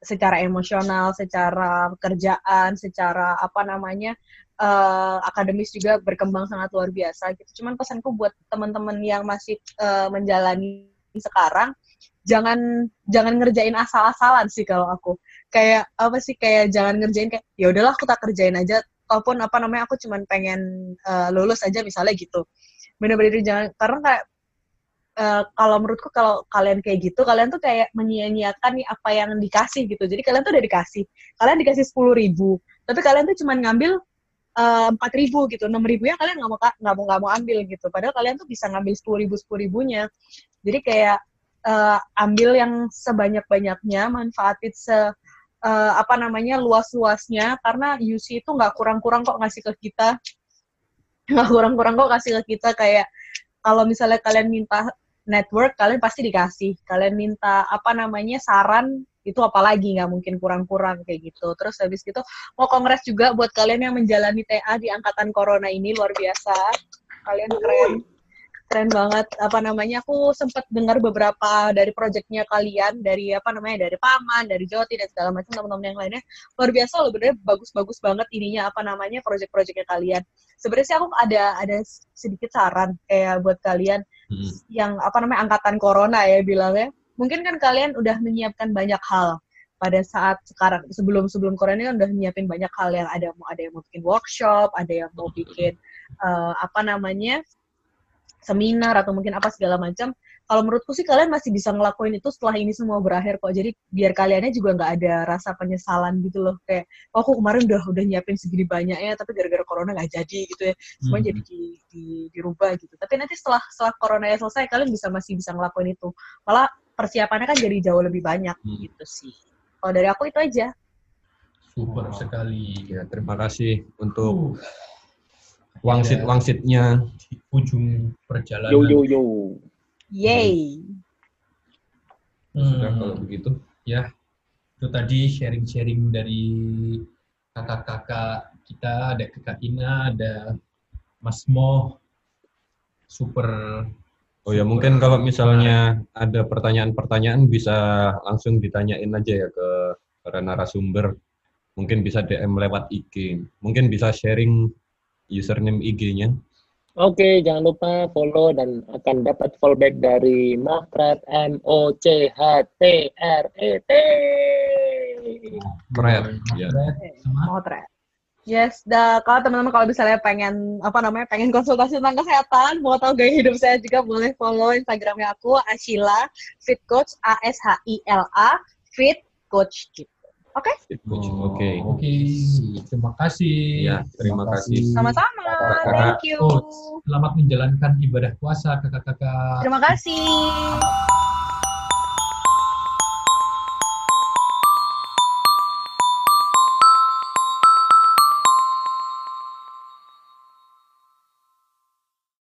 [SPEAKER 5] secara emosional, secara pekerjaan, secara apa namanya eh, akademis juga berkembang sangat luar biasa gitu. Cuman pesanku buat teman-teman yang masih eh, menjalani sekarang jangan jangan ngerjain asal-asalan sih kalau aku. Kayak apa sih kayak jangan ngerjain kayak ya udahlah aku tak kerjain aja. Ataupun apa namanya aku cuman pengen eh, lulus aja misalnya gitu. Bener-bener jangan karena kayak eh, kalau menurutku kalau kalian kayak gitu, kalian tuh kayak menyia-nyiakan nih apa yang dikasih gitu. Jadi kalian tuh udah dikasih, kalian dikasih sepuluh ribu, tapi kalian tuh cuman ngambil eh, empat ribu gitu, enam ribunya kalian nggak mau nggak mau nggak mau ambil gitu. Padahal kalian tuh bisa ngambil sepuluh ribu sepuluh ribunya. Jadi kayak eh, ambil yang sebanyak-banyaknya, manfaatin se eh, apa namanya luas-luasnya karena UC itu nggak kurang-kurang kok ngasih ke kita nggak kurang-kurang kok kasih ke kita kayak kalau misalnya kalian minta network kalian pasti dikasih. Kalian minta apa namanya saran itu apalagi nggak mungkin kurang-kurang kayak gitu. Terus habis gitu mau kongres juga buat kalian yang menjalani TA di angkatan corona ini luar biasa. Kalian keren keren banget. Apa namanya aku sempat dengar beberapa dari proyeknya kalian dari apa namanya dari paman dari Joti dan segala macam teman-teman yang lainnya. Luar biasa loh bener bagus-bagus banget ininya apa namanya proyek-proyeknya kalian. Sebenarnya sih aku ada ada sedikit saran kayak buat kalian
[SPEAKER 3] Hmm.
[SPEAKER 5] yang apa namanya angkatan corona ya bilangnya. Mungkin kan kalian udah menyiapkan banyak hal pada saat sekarang. Sebelum sebelum corona kan udah nyiapin banyak hal yang ada mau ada yang mau bikin workshop ada yang mau bikin eh, apa namanya seminar atau mungkin apa segala macam kalau menurutku sih kalian masih bisa ngelakuin itu setelah ini semua berakhir kok. Jadi biar kaliannya juga nggak ada rasa penyesalan gitu loh. Kayak oh aku kemarin udah udah nyiapin segini banyaknya tapi gara-gara corona nggak jadi gitu ya. Semua
[SPEAKER 2] Hmm.
[SPEAKER 5] jadi di, di- dirubah gitu. Tapi nanti setelah setelah corona ya selesai kalian bisa masih bisa ngelakuin itu. Malah persiapannya kan jadi jauh lebih banyak
[SPEAKER 3] Hmm.
[SPEAKER 5] gitu sih. Kalau dari aku itu aja.
[SPEAKER 2] Super sekali.
[SPEAKER 3] Ya, terima kasih untuk
[SPEAKER 2] Uh,
[SPEAKER 3] wangsit wangsitnya.
[SPEAKER 2] di ujung perjalanan.
[SPEAKER 6] Yo yo yo.
[SPEAKER 5] yay
[SPEAKER 2] Hmm.
[SPEAKER 3] Sudah kalau begitu.
[SPEAKER 2] ya itu tadi sharing-sharing dari kakak-kakak kita ada kakak Ina ada Mas Mo super
[SPEAKER 3] Oh ya, mungkin kalau misalnya ada pertanyaan-pertanyaan bisa langsung ditanyain aja ya ke para narasumber. Mungkin bisa DM lewat IG. Mungkin bisa sharing username IG-nya.
[SPEAKER 6] Oke, jangan lupa follow dan akan dapat fallback dari Mokret M O C H T R E T.
[SPEAKER 3] Keren, ya.
[SPEAKER 5] Yes, dah kalau teman-teman kalau misalnya pengen apa namanya pengen konsultasi tentang kesehatan, mau tahu gaya hidup saya juga boleh follow Instagramnya aku Ashila Fit Coach A S H I L A Fit Coach gitu. Oke,
[SPEAKER 3] Oke.
[SPEAKER 2] oke terima kasih
[SPEAKER 3] Ya, terima kasih.
[SPEAKER 5] sama-sama. Thank you.
[SPEAKER 2] Coach. selamat menjalankan ibadah puasa kakak-kakak
[SPEAKER 5] Terima kasih.